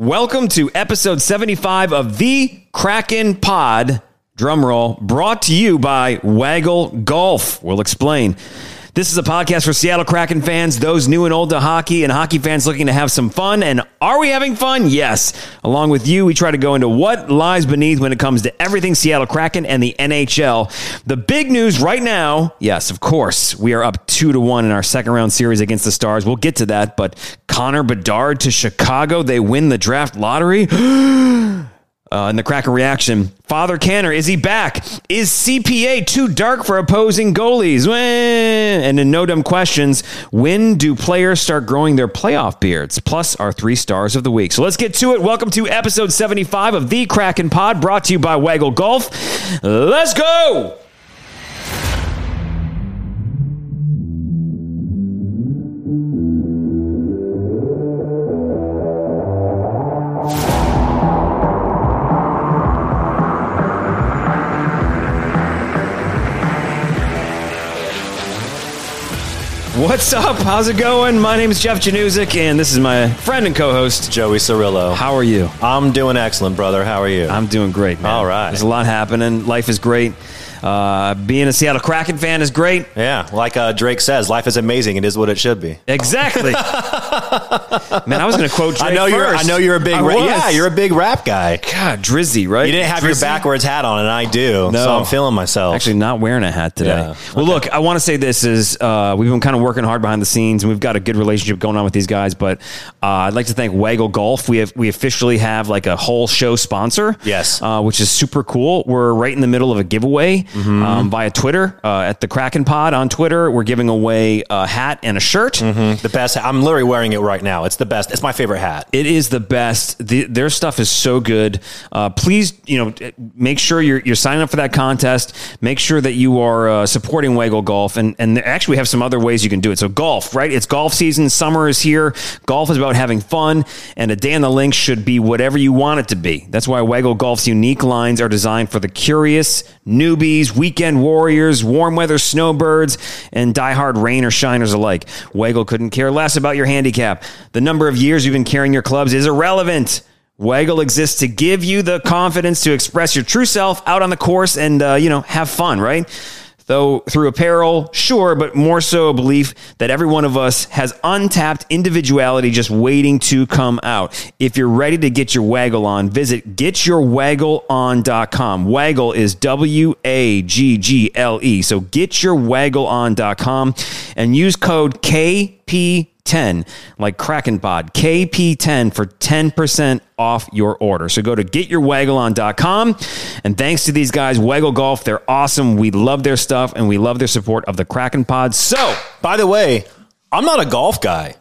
Welcome to episode 75 of the Kraken Pod. Drumroll brought to you by Waggle Golf. We'll explain. This is a podcast for Seattle Kraken fans, those new and old to hockey, and hockey fans looking to have some fun. And are we having fun? Yes. Along with you, we try to go into what lies beneath when it comes to everything Seattle Kraken and the NHL. The big news right now, yes, of course, we are up two to one in our second round series against the Stars. We'll get to that, but Connor Bedard to Chicago, they win the draft lottery. Uh, in the Kraken reaction, Father Canner, is he back? Is CPA too dark for opposing goalies? And in no dumb questions, when do players start growing their playoff beards? Plus, our three stars of the week. So let's get to it. Welcome to episode 75 of the Kraken Pod, brought to you by Waggle Golf. Let's go! What's up? How's it going? My name is Jeff Januzik, and this is my friend and co-host Joey Cirillo. How are you? I'm doing excellent, brother. How are you? I'm doing great. Man. All right. There's a lot happening. Life is great. Uh, being a Seattle Kraken fan is great. Yeah, like uh, Drake says, life is amazing. It is what it should be. Exactly. Man, I was going to quote Drake I know you're. I know you're a big. Ra- yeah, you're a big rap guy. God, Drizzy, right? You didn't have your backwards hat on, and I do. No. So I'm feeling myself. Actually, not wearing a hat today. Yeah. Well, look, I want to say this is uh, we've been kind of working hard behind the scenes, and we've got a good relationship going on with these guys. But uh, I'd like to thank Waggle Golf. We have we officially have like a whole show sponsor. Yes. uh, which is super cool. We're right in the middle of a giveaway Mm-hmm. um, via Twitter uh, at the Kraken Pod on Twitter. We're giving away a hat and a shirt. the best. I'm literally wearing it right now. It's the best. It's my favorite hat. It is the best. The, their stuff is so good. Uh, please, you know, make sure you're, you're signing up for that contest. Make sure that you are uh, supporting Waggle Golf, and and actually we have some other ways you can do it. So golf, right? It's golf season. Summer is here. Golf is about having fun, and a day on the links should be whatever you want it to be. That's why Waggle Golf's unique lines are designed for the curious, weekend warriors, warm weather snowbirds, and diehard rain or shiners alike. Waggle couldn't care less about your handicap. The number of years you've been carrying your clubs is irrelevant. Waggle exists to give you the confidence to express your true self out on the course and, uh, you know, have fun, right? Though through apparel, sure, but more so a belief that every one of us has untapped individuality just waiting to come out. If you're ready to get your waggle on, visit getyourwaggleon.com. Waggle is W A G G L E. So getyourwaggleon.com and use code KP10 like Kraken Pod, KP10 for 10% off your order. So go to getyourwaggleon.com and thanks to these guys, Waggle Golf, they're awesome. We love their stuff and we love their support of the Kraken Pod. So, By the way, I'm not a golf guy.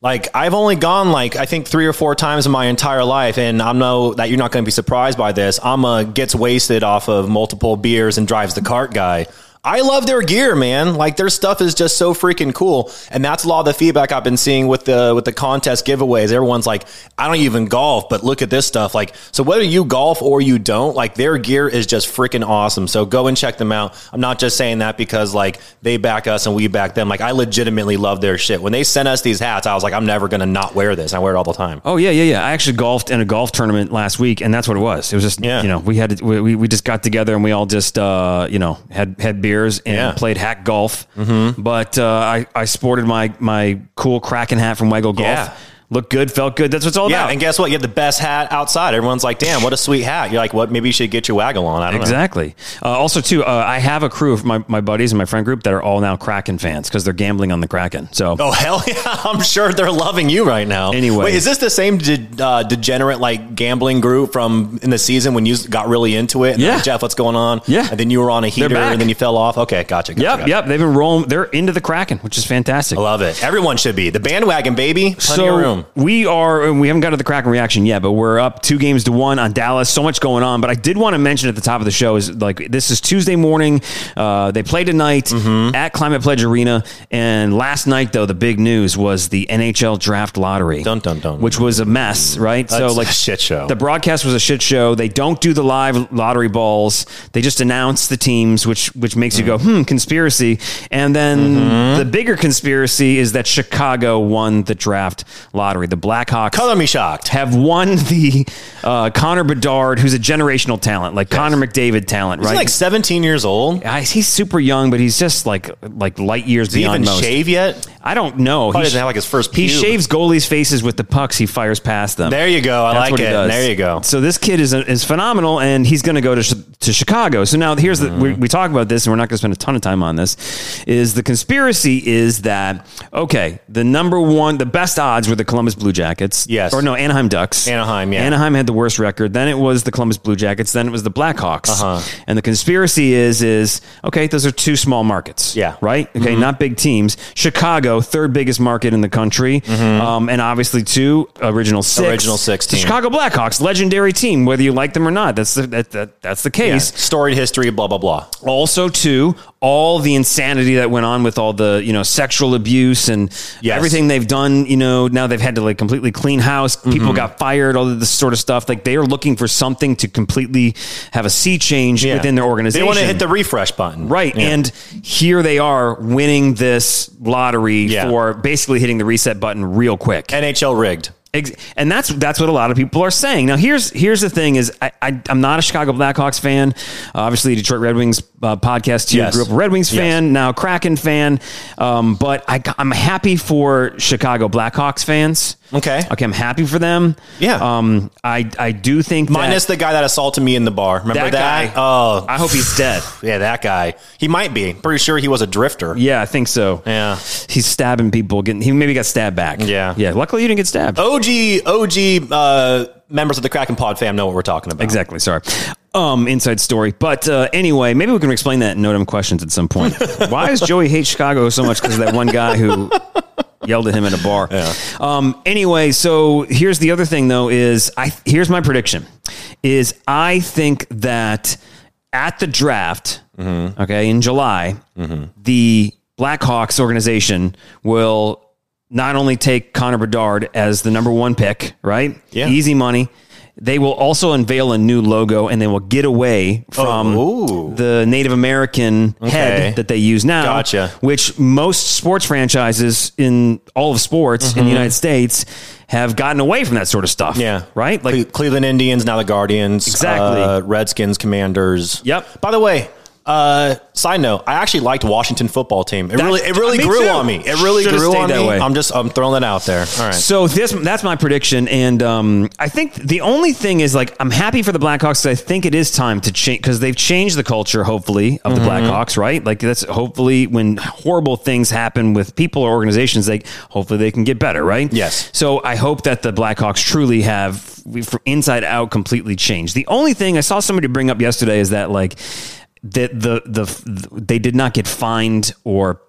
Like I've only gone like I think three or four times in my entire life, and I know that you're not going to be surprised by this. I'm a gets wasted off of multiple beers and drives the cart guy. I love their gear, man. Like their stuff is just so freaking cool, and that's a lot of the feedback I've been seeing with the with the contest giveaways. Everyone's like, I don't even golf, but look at this stuff. Like, so whether you golf or you don't, like their gear is just freaking awesome. So go and check them out. I'm not just saying that because like they back us and we back them. Like I legitimately love their shit. When they sent us these hats, I was like, I'm never gonna not wear this. I wear it all the time. oh yeah, yeah, yeah. I actually golfed in a golf tournament last week and that's what it was. It was just, Yeah. you know, we had, to, we, we just got together and we all just, uh, you know, had, had beers and Yeah. played hack golf. But, uh, I, I sported my, my cool Kraken hat from Waggle Golf. Yeah. Looked good, felt good. That's what it's all Yeah, about. and guess what? You have the best hat outside. Everyone's like, "Damn, what a sweet hat!" You're like, "What? Maybe you should get your waggle on." I don't know. Exactly. Uh, also, too, uh, I have a crew of my, my buddies and my friend group that are all now Kraken fans because they're gambling on the Kraken. So, Oh hell yeah! I'm sure they're loving you right now. Anyway. wait, is this the same de- uh, degenerate like gambling group from in the season when you got really into it? And Yeah. like, Jeff, what's going on? Yeah. and then you were on a heater, and then you fell off. Okay, gotcha. gotcha yep, gotcha. yep. They've been rolling. They're into the Kraken, which is fantastic. I love it. Everyone should be the bandwagon, baby. Plenty so of room. We are we haven't got to the Kraken reaction yet, but we're up two games to one on Dallas. So much going on. But I did want to mention at the top of the show is like this is Tuesday morning. Uh, they play tonight Mm-hmm. at Climate Pledge Arena. And last night though, the big news was the NHL draft lottery. Dun, dun, dun. Which was a mess, right? That's a shit show. The broadcast was a shit show. They don't do the live lottery balls. They just announce the teams, which which makes you go, hmm, conspiracy. And then Mm-hmm. the bigger conspiracy is that Chicago won the draft lottery. Lottery. The Blackhawks Color me shocked. have won the uh, Connor Bedard, who's a generational talent, like Connor McDavid talent, He's right? like 17 years old. Uh, he's super young, but he's just like like light years Does he beyond even most. shave yet? I don't know. Probably He doesn't have, like, his first He shaves goalies' faces with the pucks he fires past them. There you go. I That's like he it. There you go. So this kid is is phenomenal, and he's going to go to to Chicago. So now here's the Mm-hmm. we, we talk about this, and we're not going to spend a ton of time on this. Is the conspiracy is that okay? The number one, the best odds were the Columbus Blue Jackets. Yes. or no, Anaheim Ducks. Anaheim, yeah. Anaheim had the worst record. Then it was the Columbus Blue Jackets. Then it was the Blackhawks. Uh-huh. And the conspiracy is is okay. Those are two small markets. Yeah. right. Okay, not big teams. Chicago, third biggest market in the country, um, and obviously two original six. Original six The. Chicago Blackhawks, legendary team, whether you like them or not. That's the, that, that that's the Yeah. case. Storied history, blah, blah, blah. Also, two, all the insanity that went on with all the you know sexual abuse and Yes. everything they've done. You know, now they've had to like completely clean house. Mm-hmm. People got fired. All this sort of stuff. Like they are looking for something to completely have a sea change Yeah. within their organization. They want to hit the refresh button. Right. Yeah. And here they are winning this lottery Yeah. for basically hitting the reset button real quick. NHL rigged. And that's that's what a lot of people are saying. Now, here's here's the thing: is I, I I'm not a Chicago Blackhawks fan. Uh, obviously, Detroit Red Wings uh, podcast too. Yes. Grew up a Red Wings Yes. fan, now Kraken fan. Um, but I, I'm happy for Chicago Blackhawks fans. Okay. Okay, I'm happy for them. Yeah. Um, I I do think that- Minus the guy that assaulted me in the bar. Remember that, that? guy. Oh, I hope he's dead. yeah, that guy. He might be. Pretty sure he was a drifter. Yeah, I think so. Yeah. He's stabbing people. Getting he maybe got stabbed back. Yeah. Yeah. Luckily, you didn't get stabbed. OG, OG uh, members of the Kraken Pod fam know what we're talking about. Exactly. Sorry. Um, inside story. But uh, anyway, maybe we can explain that in No Dumb questions at some point. Why does Joey hate Chicago so much? Because of that one guy who yelled at him at a bar. Yeah. Um, anyway, so here's the other thing though is I here's my prediction is I think that at the draft, okay, in July, the Blackhawks organization will not only take Connor Bedard as the number one pick, right? Yeah. Easy money. They will also unveil a new logo and they will get away from Oh, the Native American Okay. head that they use now. Gotcha. Which most sports franchises in all of sports in the United States have gotten away from that sort of stuff. Mm-hmm. Yeah. Right? Like Cle- Cleveland Indians, now the Guardians. Exactly. Uh, Redskins, Commanders. Yep. By the way, uh, side note, I actually liked Washington football team. It really, it really me grew too. on me. It really Should've grew on that me. way. I'm just, I'm throwing that out there. All right. So this that's my prediction, and um, I think the only thing is like I'm happy for the Blackhawks. I think it is time to change because they've changed the culture, hopefully, of the Mm-hmm. Blackhawks. Right? Like that's hopefully when horrible things happen with people or organizations, they hopefully they can get better. Right? Yes. So I hope that the Blackhawks truly have from inside out completely changed. The only thing I saw somebody bring up yesterday is that like that the the they did not get fined or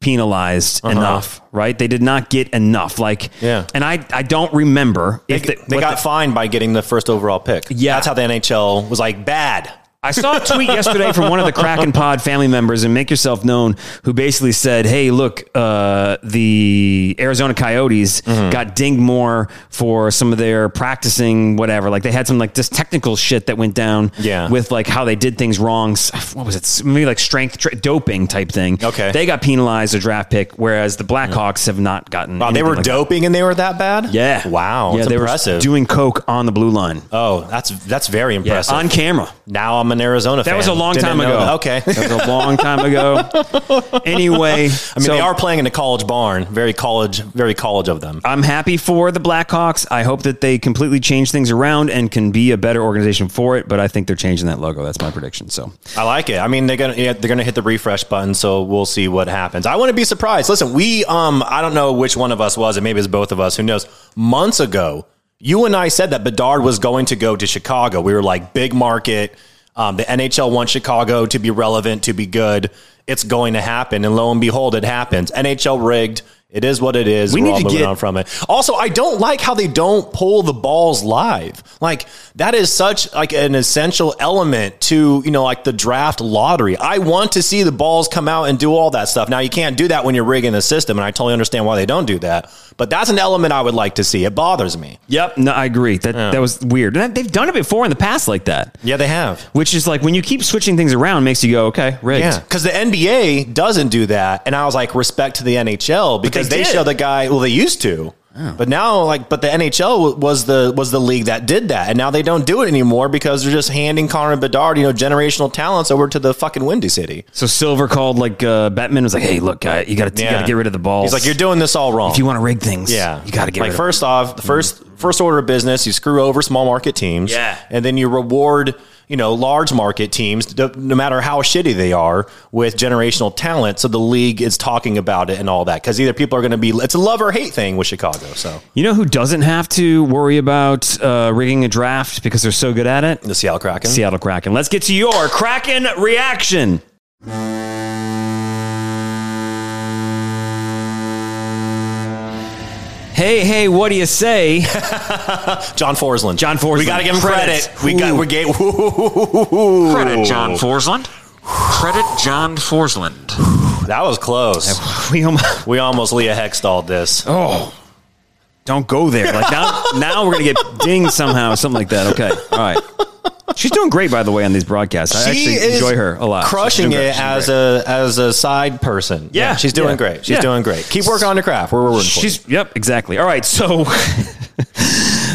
penalized enough, right? They did not get enough. Like, Uh-huh. Yeah. And I I don't remember They, if the, they got the- fined by getting the first overall pick. Yeah. That's how the NHL was like, bad. I saw a tweet yesterday from one of the Kraken Pod family members and Make Yourself Known, who basically said, "Hey, look, uh, the Arizona Coyotes Mm-hmm. got dinged more for some of their practicing, whatever. Like they had some like this technical shit that went down, Yeah. with like how they did things wrong. What was it? Maybe like strength tra- doping type thing. Okay. they got penalized a draft pick, whereas the Blackhawks have not gotten. Wow, they were like that. doping and they were that bad? Yeah. Wow. Yeah, they impressive. were doing coke on the blue line. oh, that's that's very Yeah, impressive. on camera. now I'm an Arizona fan. That was a long Didn't time ago. that. Okay. That was a long time ago. Anyway, I mean, they are playing in a college barn. Very college, very college of them. I'm happy for the Blackhawks. I hope that they completely change things around and can be a better organization for it. But I think they're changing that logo. That's my prediction. So I like it. I mean, they're gonna yeah, they're gonna hit the refresh button, so we'll see what happens. I want to be surprised. Listen, we um, I don't know which one of us was it. Maybe it's both of us. Who knows? Months ago, you and I said that Bedard was going to go to Chicago. We were like, big market. Um, the NHL wants Chicago to be relevant, to be good. It's going to happen, and lo and behold, it happens. NHL rigged. It is what it is. We We're need all to moving get- on from it. Also, I don't like how they don't pull the balls live. Like that is such like an essential element to you know like the draft lottery. I want to see the balls come out and do all that stuff. Now you can't do that when you're rigging the system, and I totally understand why they don't do that. But that's an element I would like to see. It bothers me. yep, no, I agree. That that was weird. And they've done it before in the past like that. Yeah, they have. Which is like when you keep switching things around, makes you go, okay, rigged. Yeah, because the NBA doesn't do that, and I was like, respect to the NHL because they they, show the guy. Well, they used to. But now, like, but the NHL was the was the league that did that, and now they don't do it anymore because they're just handing Connor Bedard, you know, generational talents over to the fucking Windy City. So Silver called like uh, Bettman was like, "Hey, look, guy, you got to you got to get rid of the balls. He's like, you're doing this all wrong. if you want to rig things, yeah, you got to get like rid first off, the first first order of business, you screw over small market teams, Yeah. and then you reward you know large market teams, no no matter how shitty they are, with generational talent. So the league is talking about it and all that because either people are going to be it's a love or hate thing with Chicago. So. You know who doesn't have to worry about uh, rigging a draft because they're so good at it? the Seattle Kraken. Seattle Kraken. Let's get to your Kraken reaction. Hey, hey, what do you say? John Forslund. John Forslund. We got to give him Credit. credit. We got Ooh. we gave Credit John Forslund. Credit John Forslund. that was close. we almost, We almost Leah Hextalled this. oh, don't go there. Like now, now we're gonna get dinged somehow, or something like that. Okay, all right. She's doing great, by the way, on these broadcasts. I She actually is enjoy her a lot. She's Crushing doing great. it She's as great. a as a side person. Yeah, she's doing yeah, great. She's yeah. doing great. Keep working on your craft. We're rooting for you. She's yep, exactly. All right, so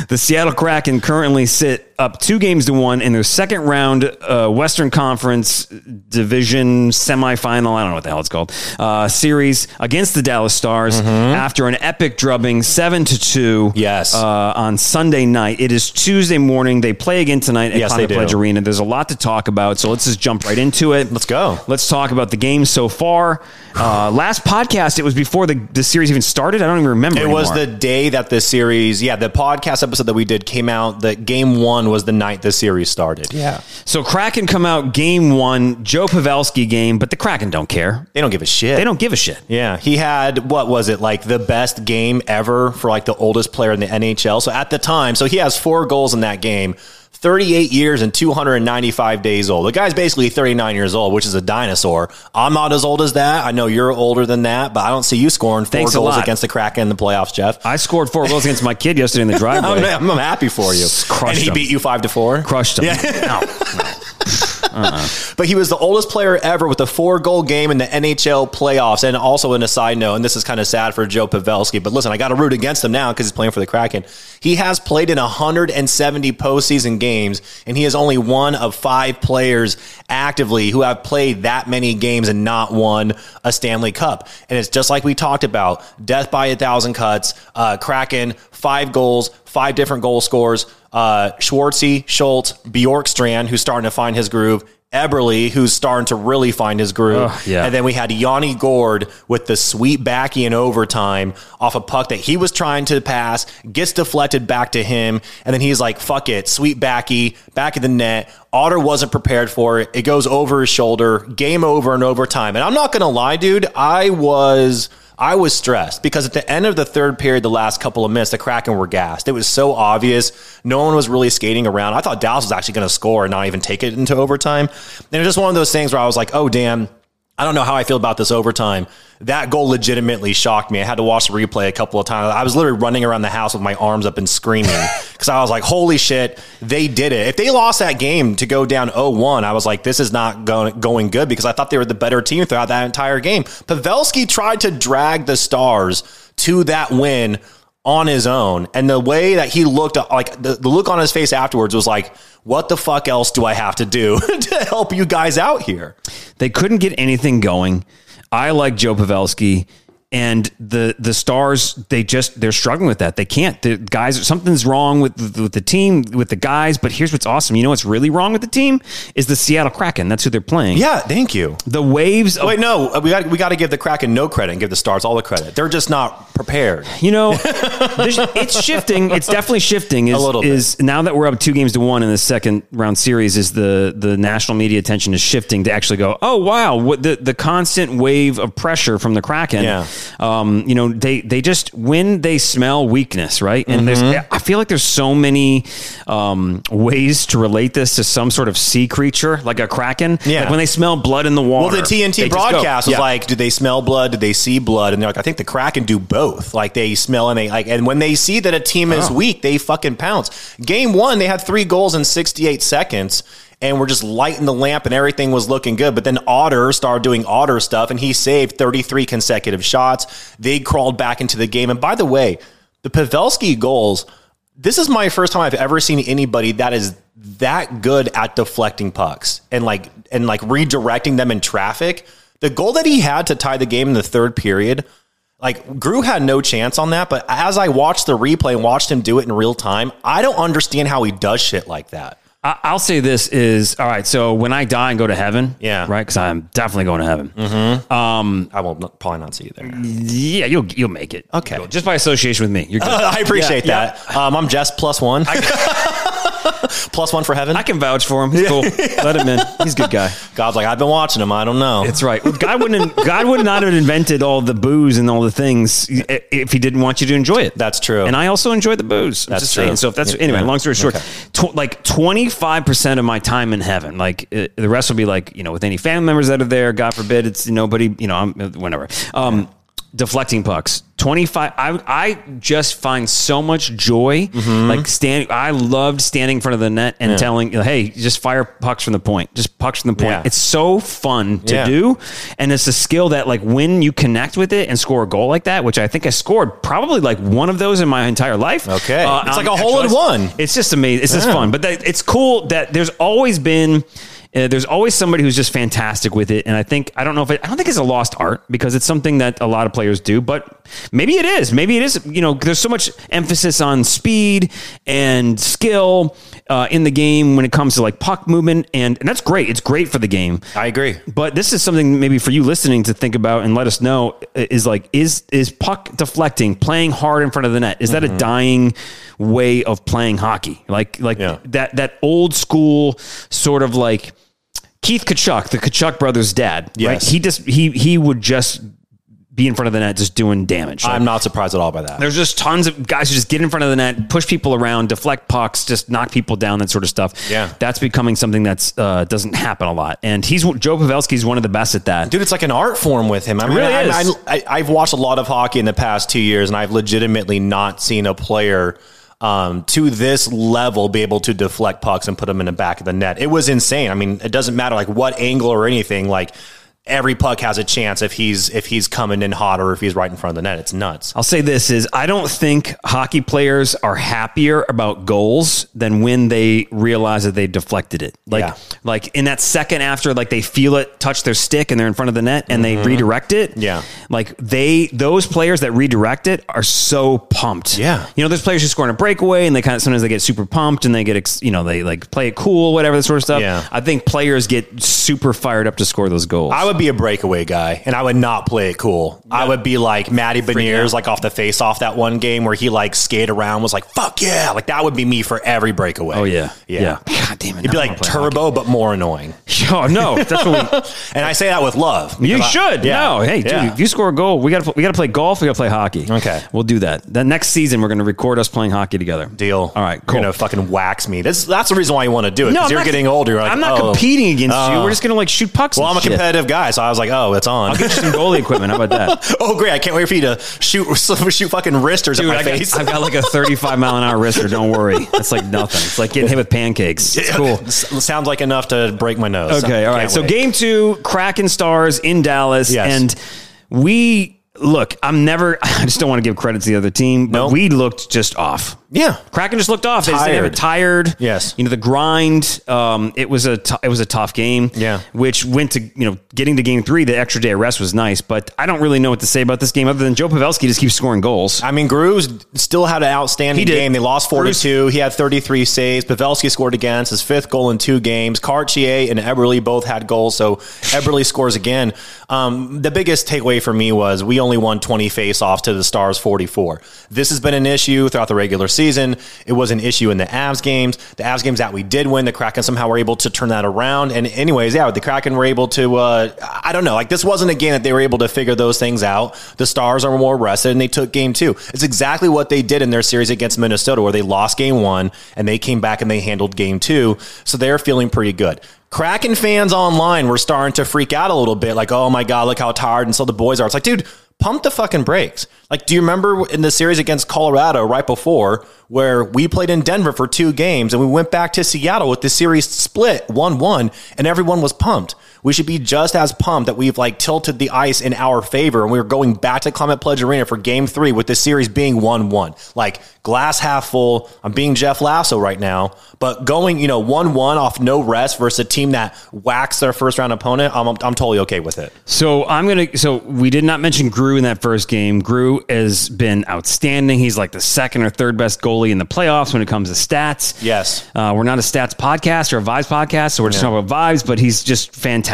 the Seattle Kraken currently sit up two games to one in their second round uh, Western Conference Division semifinal. I don't know what the hell it's called. Uh, series against the Dallas Stars after an epic drubbing, seven to two. Mm-hmm. Yes. uh, on Sunday night. It is Tuesday morning. They play again tonight at Yes, Climate Pledge. Arena. There's a lot to talk about, so let's just jump right into it. Let's go. Let's talk about the game so far. Uh, last podcast, it was before the, the series even started. I don't even remember. It was the day that the series, yeah, the podcast episode that we did came out. The game one was the night the series started. Yeah, so Kraken come out game one, Joe Pavelski game, but the Kraken don't care. they don't give a shit. They don't give a shit. Yeah, he had what was it like the best game ever for like the oldest player in the NHL. So at the time, so he has four goals in that game. 38 years and 295 days old. The guy's basically 39 years old, which is a dinosaur. I'm not as old as that. I know you're older than that, but I don't see you scoring four Thanks goals against the Kraken in the playoffs, Jeff. I scored four goals against my kid yesterday in the driveway. I'm, I'm happy for you. Crushed and he him. beat you five to four. Crushed him. No. But he was the oldest player ever with a four goal game in the NHL playoffs. And also, in a side note, and this is kind of sad for Joe Pavelski, but listen, I got to root against him now because he's playing for the Kraken. He has played in 170 postseason games, and he is only one of five players actively who have played that many games and not won a Stanley Cup. And it's just like we talked about death by a thousand cuts, uh, Kraken, five goals, five different goal scores. Uh, Schwartzy, Schultz, Bjorkstrand, who's starting to find his groove. Eberle, who's starting to really find his groove. Ugh, yeah. And then we had Yanni Gourde with the sweet backy in overtime off a puck that he was trying to pass, gets deflected back to him, and then he's like, fuck it, sweet backy, back of the net. Otter wasn't prepared for it. It goes over his shoulder, game over in overtime. And I'm not gonna lie, dude, I was I was stressed because at the end of the third period, the last couple of minutes, the Kraken were gassed. It was so obvious. No one was really skating around. I thought Dallas was actually going to score and not even take it into overtime. And it was just one of those things where I was like, oh, damn. I don't know how I feel about this overtime. That goal legitimately shocked me. I had to watch the replay a couple of times. I was literally running around the house with my arms up and screaming because I was like, holy shit, they did it. If they lost that game to go down 0 1, I was like, this is not going, going good because I thought they were the better team throughout that entire game. Pavelski tried to drag the Stars to that win on his own. And the way that he looked, like the, the look on his face afterwards was like, what the fuck else do I have to do to help you guys out here? They couldn't get anything going. I like Joe Pavelski. And the the stars, they just they're struggling with that. They can't. The guys, something's wrong with the, with the team, with the guys. But here's what's awesome. You know what's really wrong with the team is the Seattle Kraken. That's who they're playing. Yeah, thank you. The waves. Of, Wait, no, uh, we got we got to give the Kraken no credit and give the Stars all the credit. They're just not prepared. You know, it's shifting. It's definitely shifting. Is, A little bit. is now that we're up two games to one in the second round series, is the the national media attention is shifting to actually go, oh wow, what the the constant wave of pressure from the Kraken. Yeah. Um, you know, they they just when they smell weakness, right? And Mm-hmm. there's I feel like there's so many um, ways to relate this to some sort of sea creature like a kraken. Yeah. Like when they smell blood in the water. Well, the TNT broadcast was Yeah. like, do they smell blood? Did they see blood?" And they're like, "I think the Kraken do both. Like they smell and they like, and when they see that a team is Oh. weak, they fucking pounce." Game one, they had three goals in 68 seconds. And we're just lighting the lamp, and everything was looking good. But then Otter started doing Otter stuff, and he saved 33 consecutive shots. They crawled back into the game. And by the way, the Pavelski goals. This is my first time I've ever seen anybody that is that good at deflecting pucks and like and like redirecting them in traffic. The goal that he had to tie the game in the third period, like Gru had no chance on that. But as I watched the replay and watched him do it in real time, I don't understand how he does shit like that. I- I'll say this is all right. So when I die and go to heaven, Yeah. right, because I'm definitely going to heaven. Mm-hmm. Um, I will not, probably not see you there. Yeah, you'll you'll make it. Okay. You'll- just by association with me, you're good. I appreciate Yeah, that. Um, I'm Jess plus one. plus one for heaven. I can vouch for him. He's cool. Let him in. He's a good guy. God's like, I've been watching him. I don't know. It's right. God wouldn't. God would not have invented all the booze and all the things if He didn't want you to enjoy it. That's true. And I also enjoy the booze. I'm That's just true. saying. So if that's Yeah. anyway, long story short, Okay. tw- like 25 percent of my time in heaven, like uh, the rest will be like you know with any family members that are there. God forbid it's nobody. You know, I'm whatever. Um, deflecting pucks. 25 I I just find so much joy Mm-hmm. like standing I loved standing in front of the net and telling hey just fire pucks from the point just pucks from the point Yeah. it's so fun to Yeah. do and it's a skill that like when you connect with it and score a goal like that which I think I scored probably like one of those in my entire life Okay. Uh, It's like um, a hole in one. it's just amazing it's just fun but that, it's cool that there's always been uh, there's always somebody who's just fantastic with it, and I think I don't know if it, I don't think it's a lost art because it's something that a lot of players do, but maybe it is. Maybe it is. You know, there's so much emphasis on speed and skill uh, in the game when it comes to like puck movement, and, and that's great. It's great for the game. I agree. But this is something maybe for you listening to think about and let us know is like is is puck deflecting, playing hard in front of the net, is that a dying way of playing hockey? Like like Yeah. that that old school sort of like Keith Tkachuk, the Tkachuk brothers' dad, right? He just he he would just be in front of the net just doing damage. Like, I'm not surprised at all by that. there's just tons of guys who just get in front of the net, push people around, deflect pucks, just knock people down, that sort of stuff. Yeah. that's becoming something that's uh, doesn't happen a lot. And he's Joe Pavelski's one of the best at that. Dude, it's like an art form with him. I mean, really I. I, I, I've watched a lot of hockey in the past two years, and I've legitimately not seen a player um, to this level be able to deflect pucks and put them in the back of the net. It was insane. I mean, it doesn't matter like what angle or anything. Like every puck has a chance if he's if he's coming in hot or if he's right in front of the net. It's nuts. I'll say this is I don't think hockey players are happier about goals than when they realize that they deflected it. Like Yeah. like in that second after like they feel it touch their stick and they're in front of the net and they redirect it. Mm-hmm. Yeah. Like they those players that redirect it are so pumped. Yeah. You know, there's players who score in a breakaway and they kind of sometimes they get super pumped and they get ex, you know, they like play it cool, whatever that sort of stuff. Yeah. I think players get super fired up to score those goals. I would be a breakaway guy, and I would not play it cool. I would be like Matty Beniers, like off the face off that one game where he like skated around, was like, "Fuck yeah!" Like that would be me for every breakaway. oh yeah. yeah. yeah. God damn it. It'd be like wanna play turbo, but more annoying. hockey. Oh no, that's what we And I say that with love. You because I- should. yeah, No, hey, dude, yeah. if you score a goal, we got to we got to play golf. We got to play hockey. Okay. we'll do that. The next season, we're going to record us playing hockey together. Deal. All right, You're gonna fucking wax me. That's that's the reason why you want to do it. No, Because I'm you're not- getting older. You're like, I'm not oh. competing against you. Oh. We're uh. just going to like shoot pucks. Well, and I'm a shit. competitive guy, so I was like, oh, it's on. I'll get you some goalie equipment. How about that? oh, great! I can't wait for you to shoot shoot fucking wristers Dude, at my I got, face. I've got like a 35 mile an hour wrister. Don't worry. It's like nothing. It's like getting hit with pancakes. It's cool. Sounds like enough to break my nose. Okay, all right. Can't So game two, Kraken Stars in Dallas, Yes. and we look. I'm never. I just don't want to give credit to the other team, but Nope. we looked just off. Yeah. Kraken just looked off. They just- They were Tired. tired. Yes. You know the grind. Um, it was a t- it was a tough game. Yeah. Which went to you know getting to game three. The extra day of rest was nice, but I don't really know what to say about this game other than Joe Pavelski just keeps scoring goals. I mean, Grooves still had an outstanding game. They lost four to two. He had 33 saves. Pavelski scored against his fifth goal in two games. Cartier and Eberle both had goals, so Eberle scores again. Um, the biggest takeaway for me was we only won 20 faceoffs to the Stars 44. This has been an issue throughout the regular season. It was an issue in the Avs games. The Avs games that we did win, the Kraken somehow were able to turn that around. And anyways, yeah, the Kraken were able to. Uh, I don't know. Like this wasn't a game that they were able to figure those things out. The Stars are more rested, and they took game two. It's exactly what they did in their series against Minnesota, where they lost game one and they came back and they handled game two. So they're feeling pretty good. Kraken fans online were starting to freak out a little bit, like, "Oh my god, look how tired!" And so the boys are. It's like, dude, pump the fucking brakes. Like, do you remember in the series against Colorado right before where we played in Denver for two games and we went back to Seattle with the series split 1 1 and everyone was pumped? We should be just as pumped that we've like tilted the ice in our favor and we are going back to Climate Pledge Arena for game three with the series being 1 1. Like, glass half full. I'm being Jeff Lasso right now, but going, you know, 1 1 off no rest versus a team that whacks their first round opponent, I'm, I'm totally okay with it. So I'm gonna. So we did not mention Gru in that first game. Gru has been outstanding. He's like the second or third best goalie in the playoffs when it comes to stats. Yes. uh, we're not a stats podcast or a vibes podcast, so we're just talking about vibes. But he's just fantastic.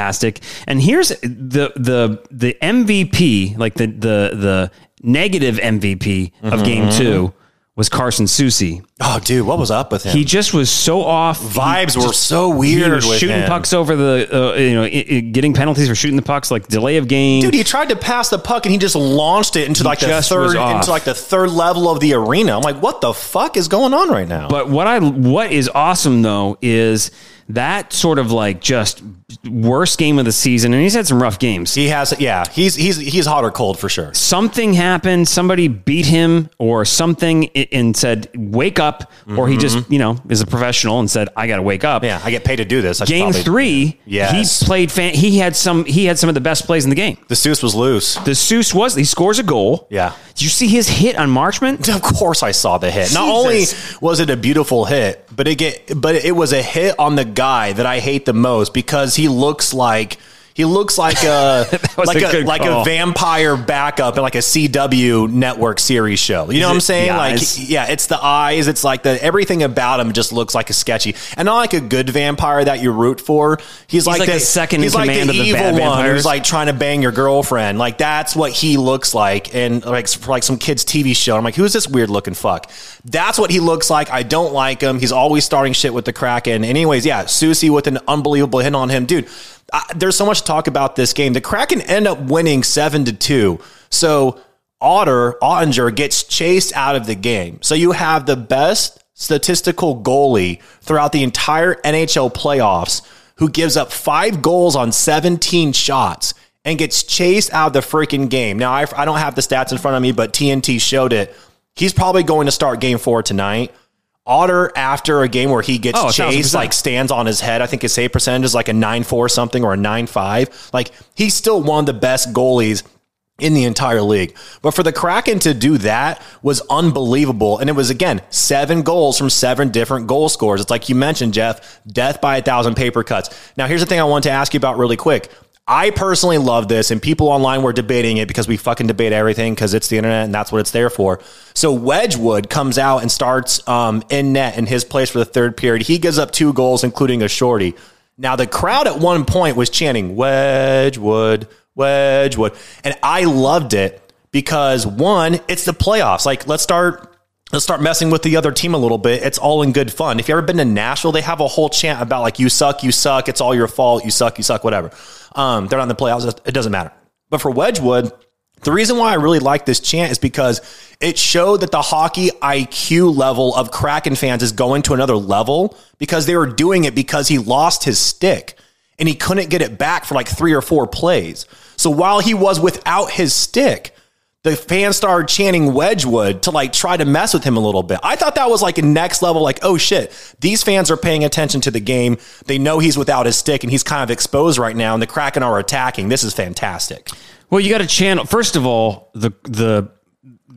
And here's the the the MVP, like the the the negative MVP of Game Two was Carson Soucy. Oh, dude, what was up with him? He just was so off. Vibes He were just- so He weird shooting him. pucks over the, uh, you know, getting penalties for shooting the pucks, like delay of game. Dude, he tried to pass the puck and he just launched it into like the third into like the third level of the arena. I'm like, what the fuck is going on right now? But what I what is awesome though is that sort of like just worst game of the season, and he's had some rough games. he has, yeah, he's he's he's hot or cold for sure. Something happened. Somebody beat him, or something, and said, "Wake up!" Or he just, you know, is a professional and said, "I got to wake up." Mm-hmm. Yeah, I get paid to do this. I Game probably- three, Yes. he played. Fan- he had some. He had some of the best plays in the game. The Seuss was loose. The Seuss was. He scores a goal. Yeah. Did you see his hit on Marchment? Of course, I saw the hit. Not only was it a beautiful hit, but it get, but it was a hit on the guy that I hate the most because he looks like he looks like a like a a, like call. a vampire backup in like a CW network series show. You know what I'm saying? Like, eyes? yeah, it's the eyes. It's like the everything about him just looks like a sketchy, and not like a good vampire that you root for. He's, like, like the second in He's like command the of the evil bad one vampires. who's like trying to bang your girlfriend. Like that's what he looks like, and like for like some kids' TV show. I'm like, who's this weird looking fuck? That's what he looks like. I don't like him. He's always starting shit with the Kraken. Anyways, yeah, Soucy with an unbelievable hit on him, dude. There's so much talk about this game. The Kraken end up winning seven to two. So Otter Oettinger gets chased out of the game. So you have the best statistical goalie throughout the entire NHL playoffs who gives up five goals on 17 shots and gets chased out of the freaking game. Now, I, I don't have the stats in front of me, but TNT showed it. He's probably going to start game four tonight. Otter, after a game where he gets Oh, chased, percent. like stands on his head. I think his save percentage is like a 9 4 something or a 9 5. Like, he's still one of the best goalies in the entire league. But for the Kraken to do that was unbelievable. And it was, again, seven goals from seven different goal scores. It's like you mentioned, Jeff, death by a thousand paper cuts. Now, here's the thing I want to ask you about really quick. I personally love this, and people online were debating it because we fucking debate everything because it's the internet and that's what it's there for. So Wedgewood comes out and starts um, in net in his place for the third period. He gives up two goals, including a shorty. Now the crowd at one point was chanting Wedgewood, Wedgewood, and I loved it because one, it's the playoffs. Like let's start let's start messing with the other team a little bit. It's all in good fun. If you ever been to Nashville, they have a whole chant about like you suck, you suck, it's all your fault, you suck, you suck, whatever. Um, they're not in the playoffs. It doesn't matter. But for Wedgewood, the reason why I really like this chant is because it showed that the hockey IQ level of Kraken fans is going to another level because they were doing it because he lost his stick and he couldn't get it back for like three or four plays. So while he was without his stick, the fans started chanting Wedgewood to like try to mess with him a little bit. I thought that was like a next level, like, oh shit, these fans are paying attention to the game. They know he's without his stick and he's kind of exposed right now, and the Kraken are attacking. This is fantastic. Well, you got to channel. First of all, the the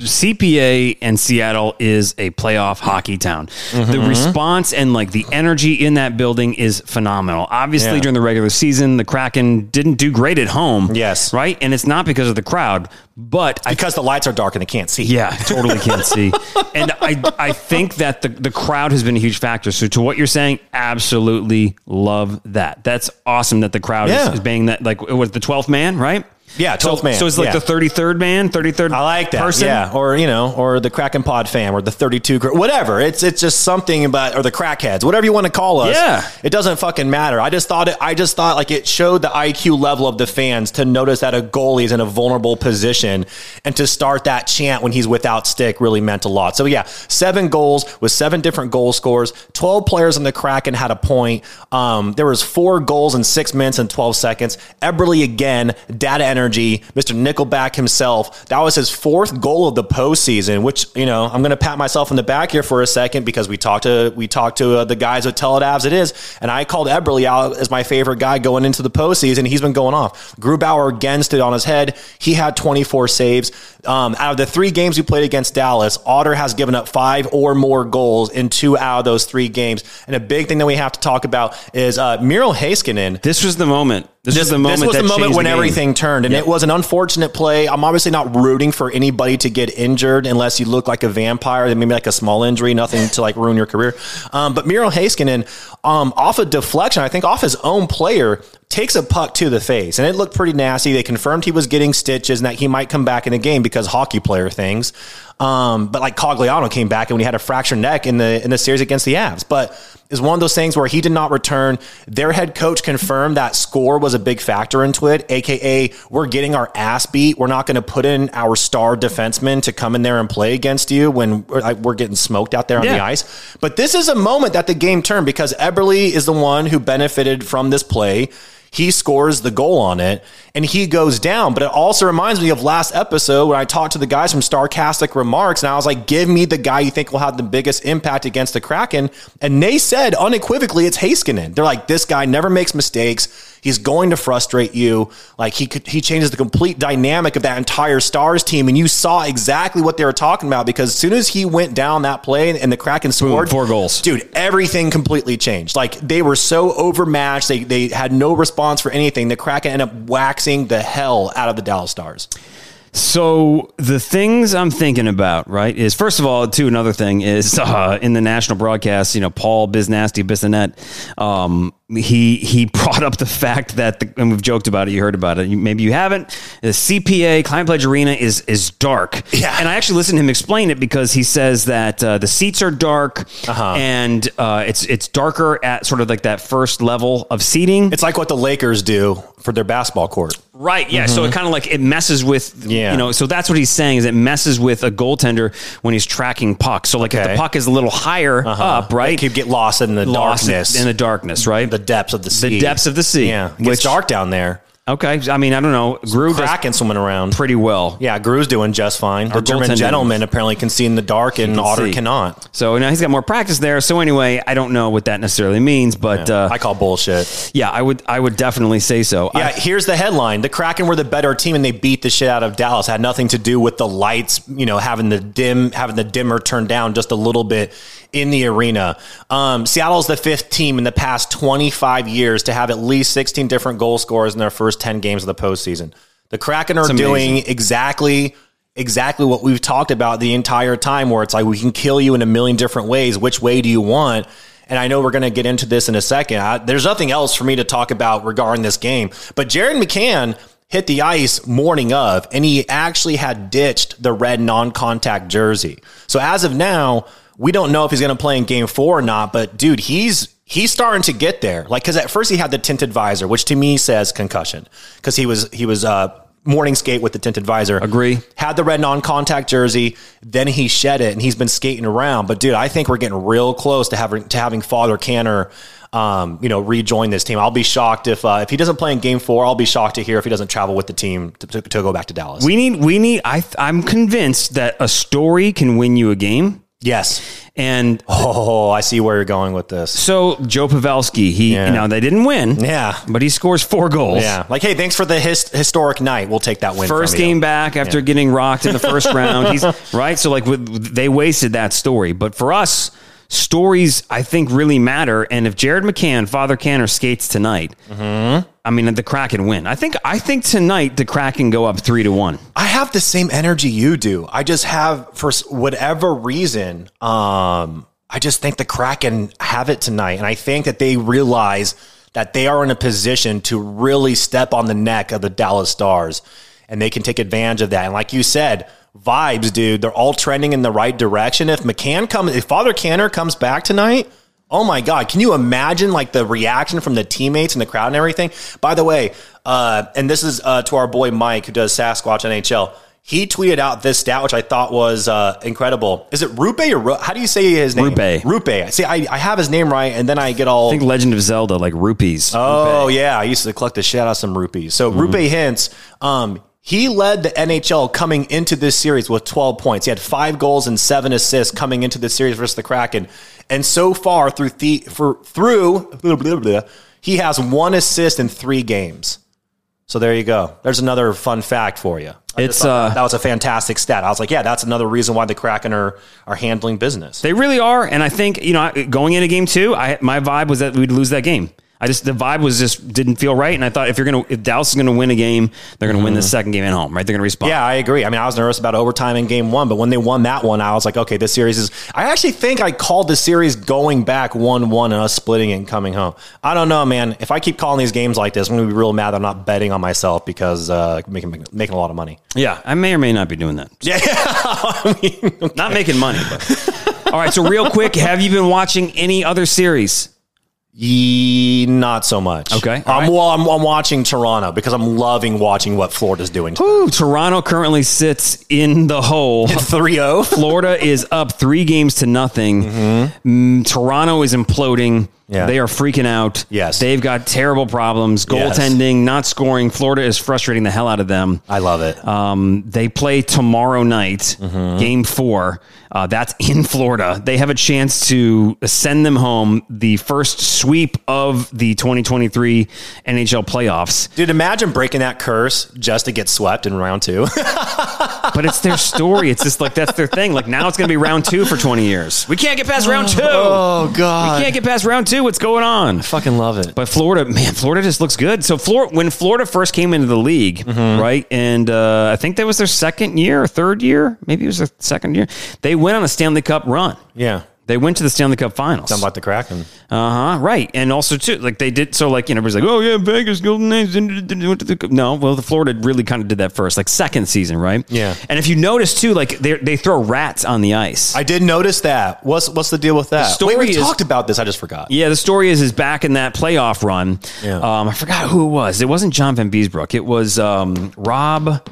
CPA and Seattle is a playoff hockey town. Mm-hmm. The response and like the energy in that building is phenomenal. Obviously, Yeah. during the regular season, the Kraken didn't do great at home. Yes. right, and it's not because of the crowd, but I Because the lights are dark and they can't see. yeah, totally can't see. And I I think that the, the crowd has been a huge factor. So to what you're saying, absolutely love that. That's awesome that the crowd Yeah. is, is being that like it was the 12th man, right? Yeah, 12th so, man, So it's like yeah. the 33rd man, 33rd I like that. person. Yeah, or you know, or the Kraken Pod fam, or the thirty-two, cr- whatever. It's it's just something about, or the crackheads, whatever you want to call us. Yeah. it doesn't fucking matter. I just thought it. I just thought like it showed the IQ level of the fans to notice that a goalie is in a vulnerable position, and to start that chant when he's without stick really meant a lot. So yeah, seven goals with seven different goal scores. Twelve players in the Kraken had a point. Um, there was four goals in six minutes and twelve seconds. Eberle again, data energy, Mr. Nickelback himself. That was his fourth goal of the postseason, which you know I'm going to pat myself in the back here for a second because we talked to we talked to uh, the guys at Teledavs. It Is, and I called Eberle out as my favorite guy going into the postseason. He's been going off. Grubauer again stood on his head. He had 24 saves. Um, out of the three games we played against Dallas, Otter has given up five or more goals in two out of those three games. And a big thing that we have to talk about is uh, Miro Heiskanen. This was the moment. This, This, was the moment. was the moment when game. everything turned, and Yep. it was an unfortunate play. I'm obviously not rooting for anybody to get injured unless you look like a vampire, maybe like a small injury, nothing to like ruin your career. Um, but Miro Heiskanen, um, off a deflection, I think off his own player, takes a puck to the face, and it looked pretty nasty. They confirmed he was getting stitches and that he might come back in the game because hockey player things. Um, but like Cogliano came back and when he had a fractured neck in the in the series against the Avs, but is one of those things where he did not return. Their head coach confirmed that score was a big factor into it, aka we're getting our ass beat. We're not going to put in our star defenseman to come in there and play against you when we're, like, we're getting smoked out there on the ice. But this is a moment that the game turned because Eberle is the one who benefited from this play. He scores the goal on it and he goes down. But it also reminds me of last episode when I talked to the guys from Starcastic Remarks and I was like, give me the guy you think will have the biggest impact against the Kraken. And they said unequivocally it's Heiskanen. They're like, this guy never makes mistakes. He's going to frustrate you. Like he could, he changes the complete dynamic of that entire Stars team. And you saw exactly what they were talking about because as soon as he went down that play and the Kraken scored four goals. dude, everything completely changed. Like they were so overmatched. They, they had no response for anything. The Kraken ended up waxing the hell out of the Dallas Stars. So the things I'm thinking about, right, is first of all, too, another thing is uh, in the national broadcast, you know, Paul Biznasty Bissonnette, um, he he brought up the fact that, the, and we've joked about it, you heard about it, maybe you haven't. The CPA Climate Pledge Arena is is dark, Yeah. and I actually listened to him explain it because he says that uh, the seats are dark Uh-huh. and uh, it's it's darker at sort of like that first level of seating. It's like what the Lakers do for their basketball court. Right. Yeah. So it kind of like it messes with, Mm-hmm. Yeah. you know, so that's what he's saying is it messes with a goaltender when he's tracking pucks. So like if the puck is a little higher up, right? It could get lost in the lost darkness. in the darkness, right? the depths of the sea. The depths of the sea. Yeah. It Which- dark down there. Okay. I mean, I don't know. Gru Kraken swimming around. pretty well. Yeah, Gru's doing just fine. The Our German gentleman apparently can see in the dark and can Otter see. cannot. So now he's got more practice there. So anyway, I don't know what that necessarily means, but uh, I call bullshit. yeah, I would I would definitely say so. Yeah, I- here's the headline. The Kraken were the better team and they beat the shit out of Dallas. Had nothing to do with the lights, you know, having the dim having the dimmer turned down just a little bit in the arena. Um, Seattle's the fifth team in the past 25 years to have at least 16 different goal scorers in their first 10 games of the postseason. The Kraken are doing exactly exactly what we've talked about the entire time where it's like we can kill you in a million different ways. Which way do you want? And I know we're going to get into this in a second. I, there's nothing else for me to talk about regarding this game. But Jared McCann hit the ice morning of, and he actually had ditched the red non contact jersey. So as of now, we don't know if he's going to play in game four or not. But dude, he's he's starting to get there. Like, because at first he had the tinted visor, which to me says concussion, because he was he was uh, morning skate with the tinted visor. Agree. Had the red non-contact jersey, then he shed it, and he's been skating around. But dude, I think we're getting real close to having to having Father Canner, um, you know, rejoin this team. I'll be shocked if uh, if he doesn't play in Game Four. I'll be shocked to hear if he doesn't travel with the team to, to, to go back to Dallas. we need we need I I'm convinced that a story can win you a game. Yes. And Oh, I see where you're going with this. So Joe Pavelski, he Yeah. know they didn't win, Yeah. but he scores four goals. Yeah, like hey, thanks for the his, historic night. We'll take that win. First from you. game back after getting rocked in the first round. He's right. So like with, they wasted that story, but for us, stories I think really matter. And if Jared McCann, Father Canner skates tonight, Mm-hmm. I mean the Kraken win. I think I think tonight the Kraken go up three to one. I have the same energy you do. I just have, for whatever reason, um, I just think the Kraken have it tonight. And I think that they realize that they are in a position to really step on the neck of the Dallas Stars and they can take advantage of that. And like you said, vibes, dude, they're all trending in the right direction. If McCann comes, if Father Canner comes back tonight, Oh my God. Can you imagine like the reaction from the teammates and the crowd and everything? By the way, uh, and this is uh, to our boy Mike who does Sasquatch NHL. he tweeted out this stat, which I thought was uh, incredible. Is it Rupe or Ru- how do you say his name? Rupe. Rupe. I see, I, I have his name right, and then I get all. I think Legend of Zelda, like rupees. oh yeah, I used to collect the shit out of some rupees. So Mm-hmm. Roope Hintz, um, he led the NHL coming into this series with 12 points. He had five goals and seven assists coming into the series versus the Kraken, and so far through the for through blah, blah, blah, he has one assist in three games. So there you go. There's another fun fact for you. I It's, uh, that, that was a fantastic stat. I was like, yeah, that's another reason why the Kraken are are handling business. They really are, and I think you know, going into game two, I my vibe was that we'd lose that game. I just the vibe was just didn't feel right, and I thought if you're gonna if Dallas is gonna win a game, they're gonna win the second game at home, right? They're gonna respond. Mm-hmm. Yeah, I agree. I mean, I was nervous about overtime in game one, but when they won that one, I was like, okay, this series is. I actually think I called the series going back 1 1 and us splitting it and coming home. I don't know, man. If I keep calling these games like this, I'm going to be real mad that I'm not betting on myself because uh, making, making a lot of money. yeah. I may or may not be doing that. Yeah. I mean, Not making money, but all right. So real quick, have you been watching any other series? Ye, not so much. Okay, right. well, I'm, I'm watching Toronto because I'm loving watching what Florida's doing. Ooh, Toronto currently sits in the hole. 3 0. Florida is up three games to nothing. Mm, Toronto is imploding. Yeah. They are freaking out. Yes. They've got terrible problems. Yes. Goaltending, not scoring. Florida is frustrating the hell out of them. I love it. Um, they play tomorrow night, game four. Uh, that's in Florida. They have a chance to send them home the first sweep of the 2023 NHL playoffs. Dude, imagine breaking that curse just to get swept in round two. But it's their story. It's just like that's their thing. Like now it's going to be round two for 20 years. We can't get past round two. oh, God. We can't get past round two. What's going on? fucking love it. But Florida, man, Florida just looks good. So Florida, when Florida first came into the league, Mm-hmm. right, and uh, I think that was their second year or third year, maybe it was their second year. They went on a Stanley Cup run. Yeah. They went to the Stanley Cup Finals. Sound like the Kraken. Uh huh. Right, and also too, like they did. So like you know, everybody's like, oh yeah, Vegas Golden Knights went to the Cup. No, well, the Florida really kind of did that first, like second season, right? Yeah. And if you notice too, like they they throw rats on the ice. I did notice that. What's what's the deal with that? story Wait, we is- talked about this. I just forgot. Yeah, the story is is back in that playoff run. Yeah. Um, I forgot who it was. It wasn't John Vanbiesbrouck. It was um, Rob.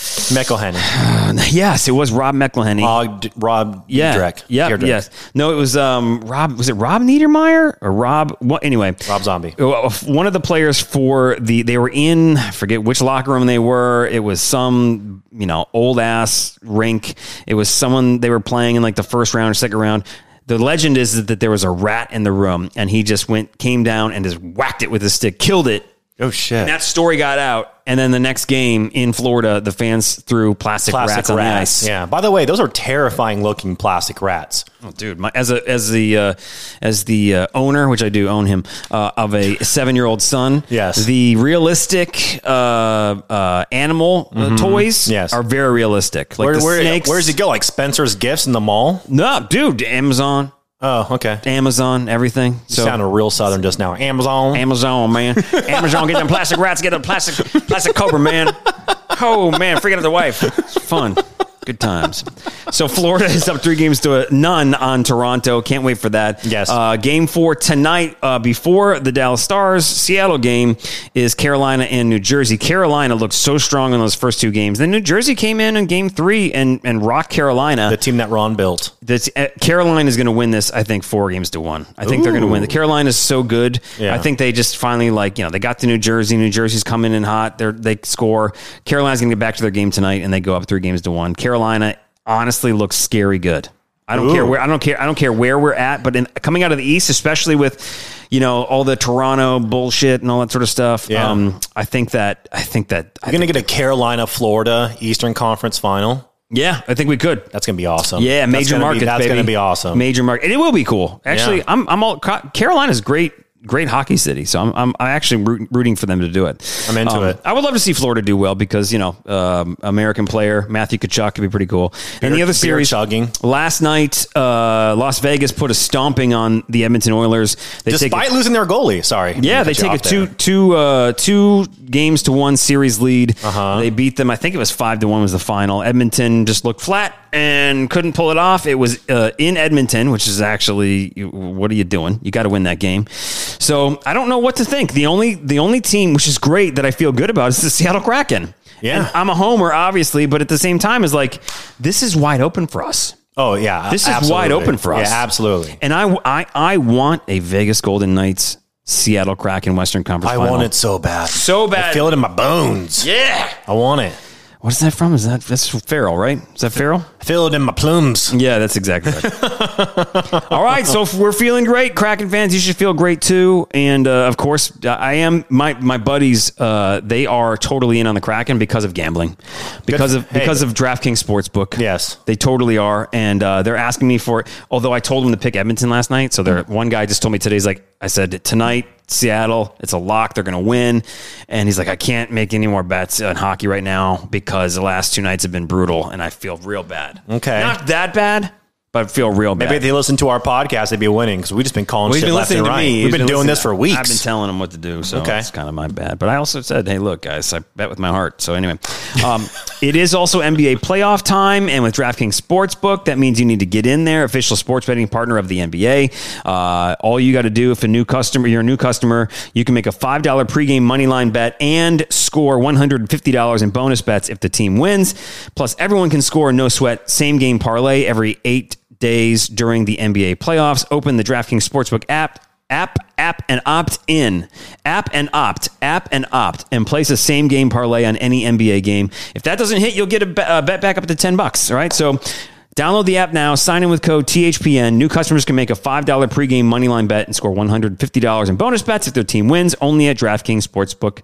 McElhenney, Yes, it was Rob McElhenney. Rob, D- Rob yeah. Yeah. Yes. No, it was um, Rob. Was it Rob Niedermayer or Rob? What? Anyway, Rob Zombie. Uh, One of the players for the they were in I forget which locker room they were. It was some you know old ass rink. It was someone they were playing in like the first round or second round. The legend is that there was a rat in the room and he just went came down and just whacked it with his stick, killed it. Oh shit! That story got out, and then the next game in Florida, the fans threw plastic, plastic rats on the ice. Yeah. By the way, those are terrifying looking plastic rats. Oh, dude, my, as a as the uh, as the uh, owner, which I do own him, uh, of a seven year old son. Yes. the realistic uh, uh, animal uh, toys. Mm-hmm. Yes. are very realistic. Like Where, where, snakes. where's he go? Like Spencer's Gifts in the mall? No, dude, Amazon, Oh, okay. Amazon, everything. So. Sounded real southern just now. Amazon. Amazon, man. Amazon, get them plastic rats, get them plastic plastic cobra, man. Oh man, freaking out the wife. It's fun. Good times. So Florida is up three games to a none on Toronto. Can't wait for that. Yes. Uh, game four tonight uh, before the Dallas Stars Seattle game is Carolina and New Jersey. Carolina looked so strong in those first two games. Then New Jersey came in in game three and and rocked Carolina. the team that Ron built. Uh, Carolina is going to win this. I think four games to one. I think they're going to win. The Carolina is so good. Yeah. I think they just finally like you know they got to New Jersey. New Jersey's coming in hot. They're, they score. Carolina's going to get back to their game tonight, and they go up three games to one. Carolina honestly looks scary good. I don't Ooh. care where I don't care I don't care where we're at, but in coming out of the East, especially with you know all the Toronto bullshit and all that sort of stuff. Yeah. Um, I think that I think that I You're going to get a Carolina, Florida Eastern Conference final. yeah, I think we could. That's going to be awesome. Yeah, major market. That's going to be awesome. Major market, and it will be cool. Actually, Yeah. I'm I'm all Carolina's great. Great hockey city, so I'm I'm, I'm actually root, rooting for them to do it. I'm into Um, it. I would love to see Florida do well because you know um, American player Matthew Tkachuk could be pretty cool. and the other series chugging. last night, uh, Las Vegas put a stomping on the Edmonton Oilers. They Despite losing their goalie. Sorry. yeah, they take a two two uh, two games to one series lead. Uh-huh. They beat them. I think it was five to one was the final. Edmonton just looked flat and couldn't pull it off. It was uh, in Edmonton, which is actually what are you doing? You got to win that game. So I don't know what to think. The only the only team which is great that I feel good about is the Seattle Kraken. Yeah. And I'm a homer, obviously, but at the same time, is like this is wide open for us. Oh yeah, This is absolutely. wide open for us. Yeah, absolutely. And I, I, I want a Vegas Golden Knights, Seattle Kraken Western Conference. I final. want it so bad, so bad. I feel it in my bones. yeah. I want it. What is that from? Is that that's Farrell, right? Is that Farrell? It in my plumes. Yeah, that's exactly right. All right, so if we're feeling great, Kraken fans. You should feel great too. And uh, of course, I am. My my buddies, uh, they are totally in on the Kraken because of gambling, because of Hey. because of DraftKings Sportsbook. Yes. they totally are, and uh, they're asking me for. Although I told them to pick Edmonton last night, so they're one guy just told me today's like I said tonight. Seattle, it's a lock. They're going to win. And he's like, I can't make any more bets on hockey right now because the last two nights have been brutal and I feel real bad. Okay. Not that bad, but I feel real bad. Maybe if they listen to our podcast, they'd be winning because we've just been calling Well, he's shit been left listening and to right. me. We've He's been, doing listening- this for weeks. I've been telling them what to do, so Okay. it's kind of my bad. But I also said, "Hey, look, guys, I bet with my heart." So anyway, um, it is also NBA playoff time, and with DraftKings Sportsbook, that means you need to get in there. Official sports betting partner of the NBA. Uh, all you got to do, if a new customer, you're a new customer, you can make a five dollar pregame money line bet and score one hundred and fifty dollars in bonus bets if the team wins. Plus, everyone can score no sweat same game parlay every eight days during the NBA playoffs. Open the DraftKings Sportsbook app. App, app, and opt in. App and opt, app and opt, and place a same game parlay on any NBA game. If that doesn't hit, you'll get a bet back up to 10 bucks. All right. So download the app now, sign in with code THPN. New customers can make a $5 pregame moneyline bet and score $150 in bonus bets if their team wins only at DraftKings Sportsbook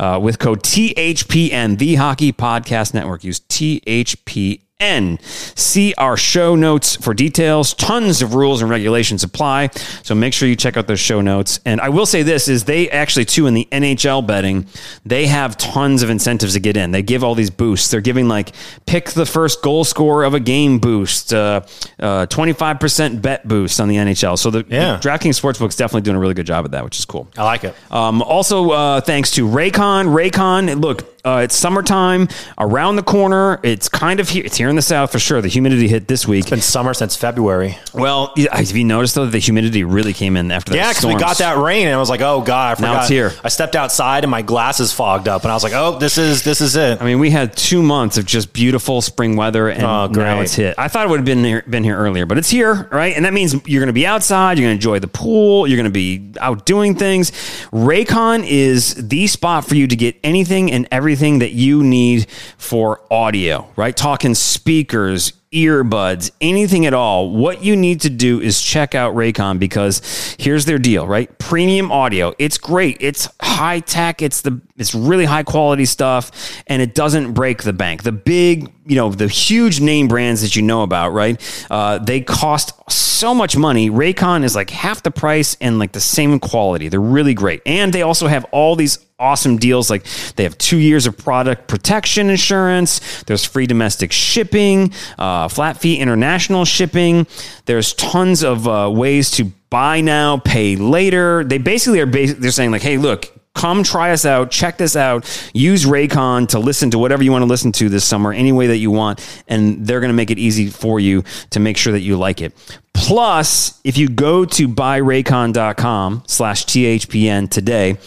uh, with code THPN, the Hockey Podcast Network. Use THPN. See our show notes for details. Tons of rules and regulations apply. So make sure you check out those show notes. And I will say this is they actually too in the NHL betting, they have tons of incentives to get in. They give all these boosts. They're giving like pick the first goal scorer of a game boost, uh, uh, 25% bet boost on the NHL. So the, Yeah. the DraftKings Sportsbook's definitely doing a really good job at that, which is cool. I like it. Um, also, uh, thanks to Raycon. Raycon, look, uh, it's summertime around the corner. It's kind of here. It's here in the south for sure. The humidity hit this week. It's been summer since February. Well, have you noticed though that the humidity really came in after that? Yeah, because we got that rain, and I was like, "Oh God!" I forgot. Now it's here. I stepped outside, and my glasses fogged up, and I was like, "Oh, this is this is it." I mean, we had two months of just beautiful spring weather, and Oh, now it's hit. I thought it would have been here, been here earlier, but it's here, right? And that means you're going to be outside. You're going to enjoy the pool. You're going to be out doing things. Raycon is the spot for you to get anything and everything that you need for audio, right? Talking speakers, earbuds, anything at all. What you need to do is check out Raycon because here's their deal, right? Premium audio. It's great. It's high tech. It's the it's really high quality stuff and it doesn't break the bank. The big, you know, the huge name brands that you know about, right? Uh, they cost so much money. Raycon is like half the price and like the same quality. They're really great. And they also have all these awesome deals. Like they have two years of product protection insurance. There's free domestic shipping uh, flat fee international shipping. There's tons of uh, ways to buy now pay later. They basically are bas- they're saying like hey look come try us out check this out use raycon to listen to whatever you want to listen to this summer any way that you want and they're going to make it easy for you to make sure that you like it. Plus if you go to buyraycon.com slash thpn today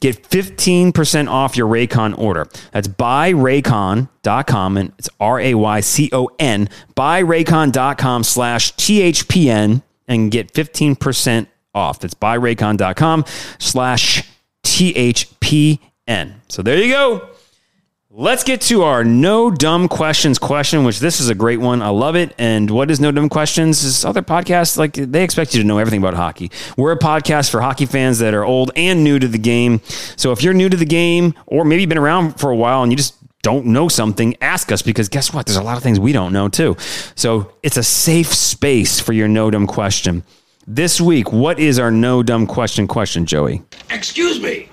Get 15% off your Raycon order. That's buyraycon.com and it's R A Y C O N, buyraycon.com slash THPN and get 15% off. That's buyraycon.com slash THPN. So there you go. Let's get to our no dumb questions question, which this is a great one. I love it. And what is no dumb questions? Is other podcasts like they expect you to know everything about hockey. We're a podcast for hockey fans that are old and new to the game. So if you're new to the game, or maybe you've been around for a while and you just don't know something, ask us because guess what? There's a lot of things we don't know too. So it's a safe space for your no dumb question. This week, what is our no dumb question question, Joey? Excuse me.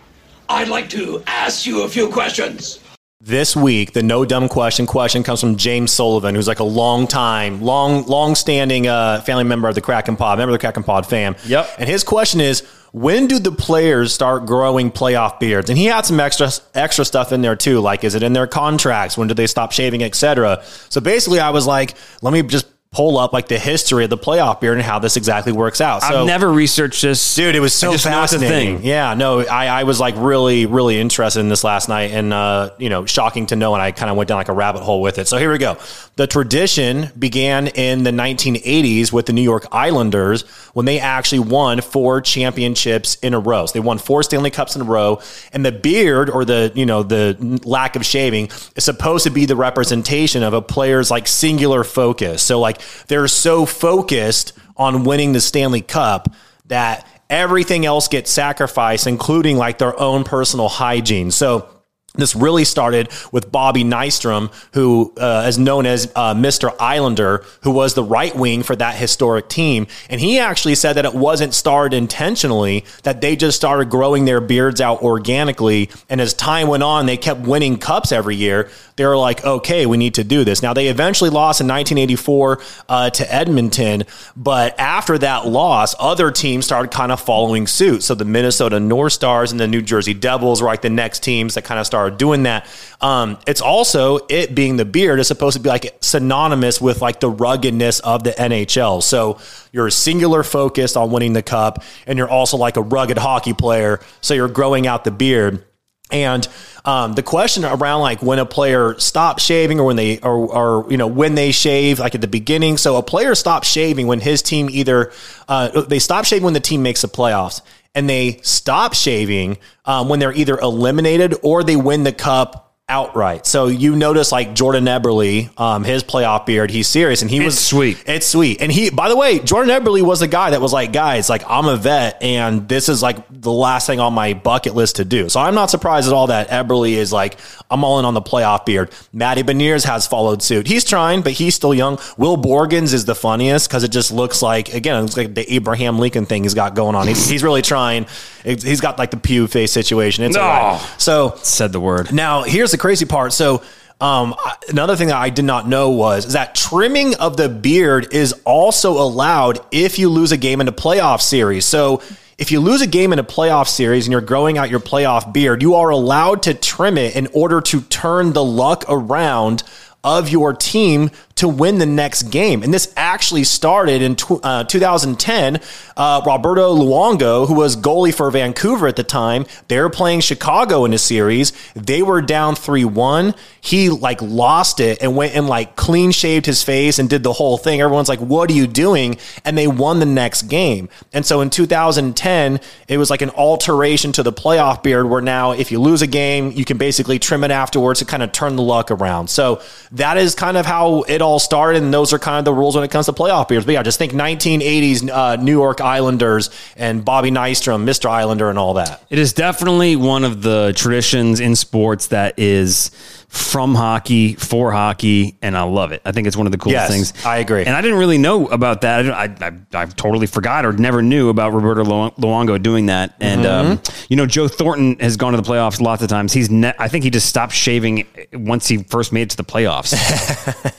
I'd like to ask you a few questions. This week, the no dumb question question comes from James Sullivan, who's like a long time, long, long standing uh, family member of the Kraken Pod, member of the Kraken Pod fam. Yep. And his question is, when do the players start growing playoff beards? And he had some extra extra stuff in there too, like is it in their contracts? When do they stop shaving, etc. So basically, I was like, let me just pull up like the history of the playoff beard and how this exactly works out. So, I've never researched this, Dude, it was so I just know it's a fascinating. thing. Yeah, no, I, I was like really, really interested in this last night and, uh, you know, shocking to know. And I kind of went down like a rabbit hole with it. So here we go. The tradition began in the 1980s with the New York Islanders when they actually won four championships in a row. So they won four Stanley Cups in a row. And the beard or the, you know, the lack of shaving is supposed to be the representation of a player's like singular focus. So like they're so focused on winning the Stanley Cup that everything else gets sacrificed, including like their own personal hygiene. So this really started with Bobby Nystrom, who uh, is known as uh, Mr. Islander, who was the right wing for that historic team. And he actually said that it wasn't started intentionally, that they just started growing their beards out organically. And as time went on, they kept winning cups every year. They were like, okay, we need to do this. Now, they eventually lost in 1984 uh, to Edmonton. But after that loss, other teams started kind of following suit. So the Minnesota North Stars and the New Jersey Devils were like the next teams that kind of started doing that. Um, it's also it being the beard is supposed to be like synonymous with like the ruggedness of the NHL. So you're a singular focused on winning the cup, and you're also like a rugged hockey player. So you're growing out the beard. And um, the question around like when a player stops shaving or when they or, or you know when they shave like at the beginning. So a player stops shaving when his team either uh, they stop shaving when the team makes the playoffs, and they stop shaving um, when they're either eliminated or they win the cup outright. So you notice like Jordan Eberle, um, his playoff beard, he's serious and he was sweet. It's sweet. And he, by the way, Jordan Eberle was the guy that was like, guys, like I'm a vet and this is like the last thing on my bucket list to do. So I'm not surprised at all that Eberle is like, I'm all in on the playoff beard. Matty Beniers has followed suit. He's trying, but he's still young. Will Borgens is the funniest because it just looks like, again, it looks like the Abraham Lincoln thing he's got going on. He's, he's really trying. He's got like the pew face situation. It's No. all right. So Said the word. now, here's the crazy part. So, um, another thing that I did not know was that trimming of the beard is also allowed if you lose a game in a playoff series. So, if you lose a game in a playoff series and you're growing out your playoff beard, you are allowed to trim it in order to turn the luck around of your team to win the next game. And this actually started in tw- uh, 2010. Uh, Roberto Luongo, who was goalie for Vancouver at the time, they were playing Chicago in a series. They were down 3 1. He like lost it and went and like clean shaved his face and did the whole thing. Everyone's like, what are you doing? And they won the next game. And so in 2010, it was like an alteration to the playoff beard where now if you lose a game, you can basically trim it afterwards to kind of turn the luck around. So that is kind of how it all started. And those are kind of the rules when it comes to playoff beers. But yeah, just think 1980s uh, New York Islanders and Bobby Nystrom, Mr. Islander, and all that. It is definitely one of the traditions in sports that is from hockey for hockey, and I love it. I think it's one of the coolest Yes, things. I agree. And I didn't really know about that. I, I, I, I totally forgot or never knew about Roberto Lu- Luongo doing that. And Mm-hmm. um, you know, Joe Thornton has gone to the playoffs lots of times. He's ne- I think he just stopped shaving once he first made it to the playoffs.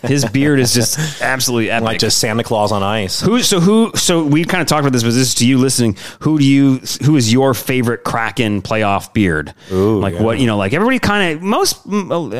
His beard is just absolutely epic. Like just Santa Claus on ice. Who so who so we kind of talked about this, but this is to you listening. Who do you who is your favorite Kraken playoff beard? like what you know, like everybody kind of most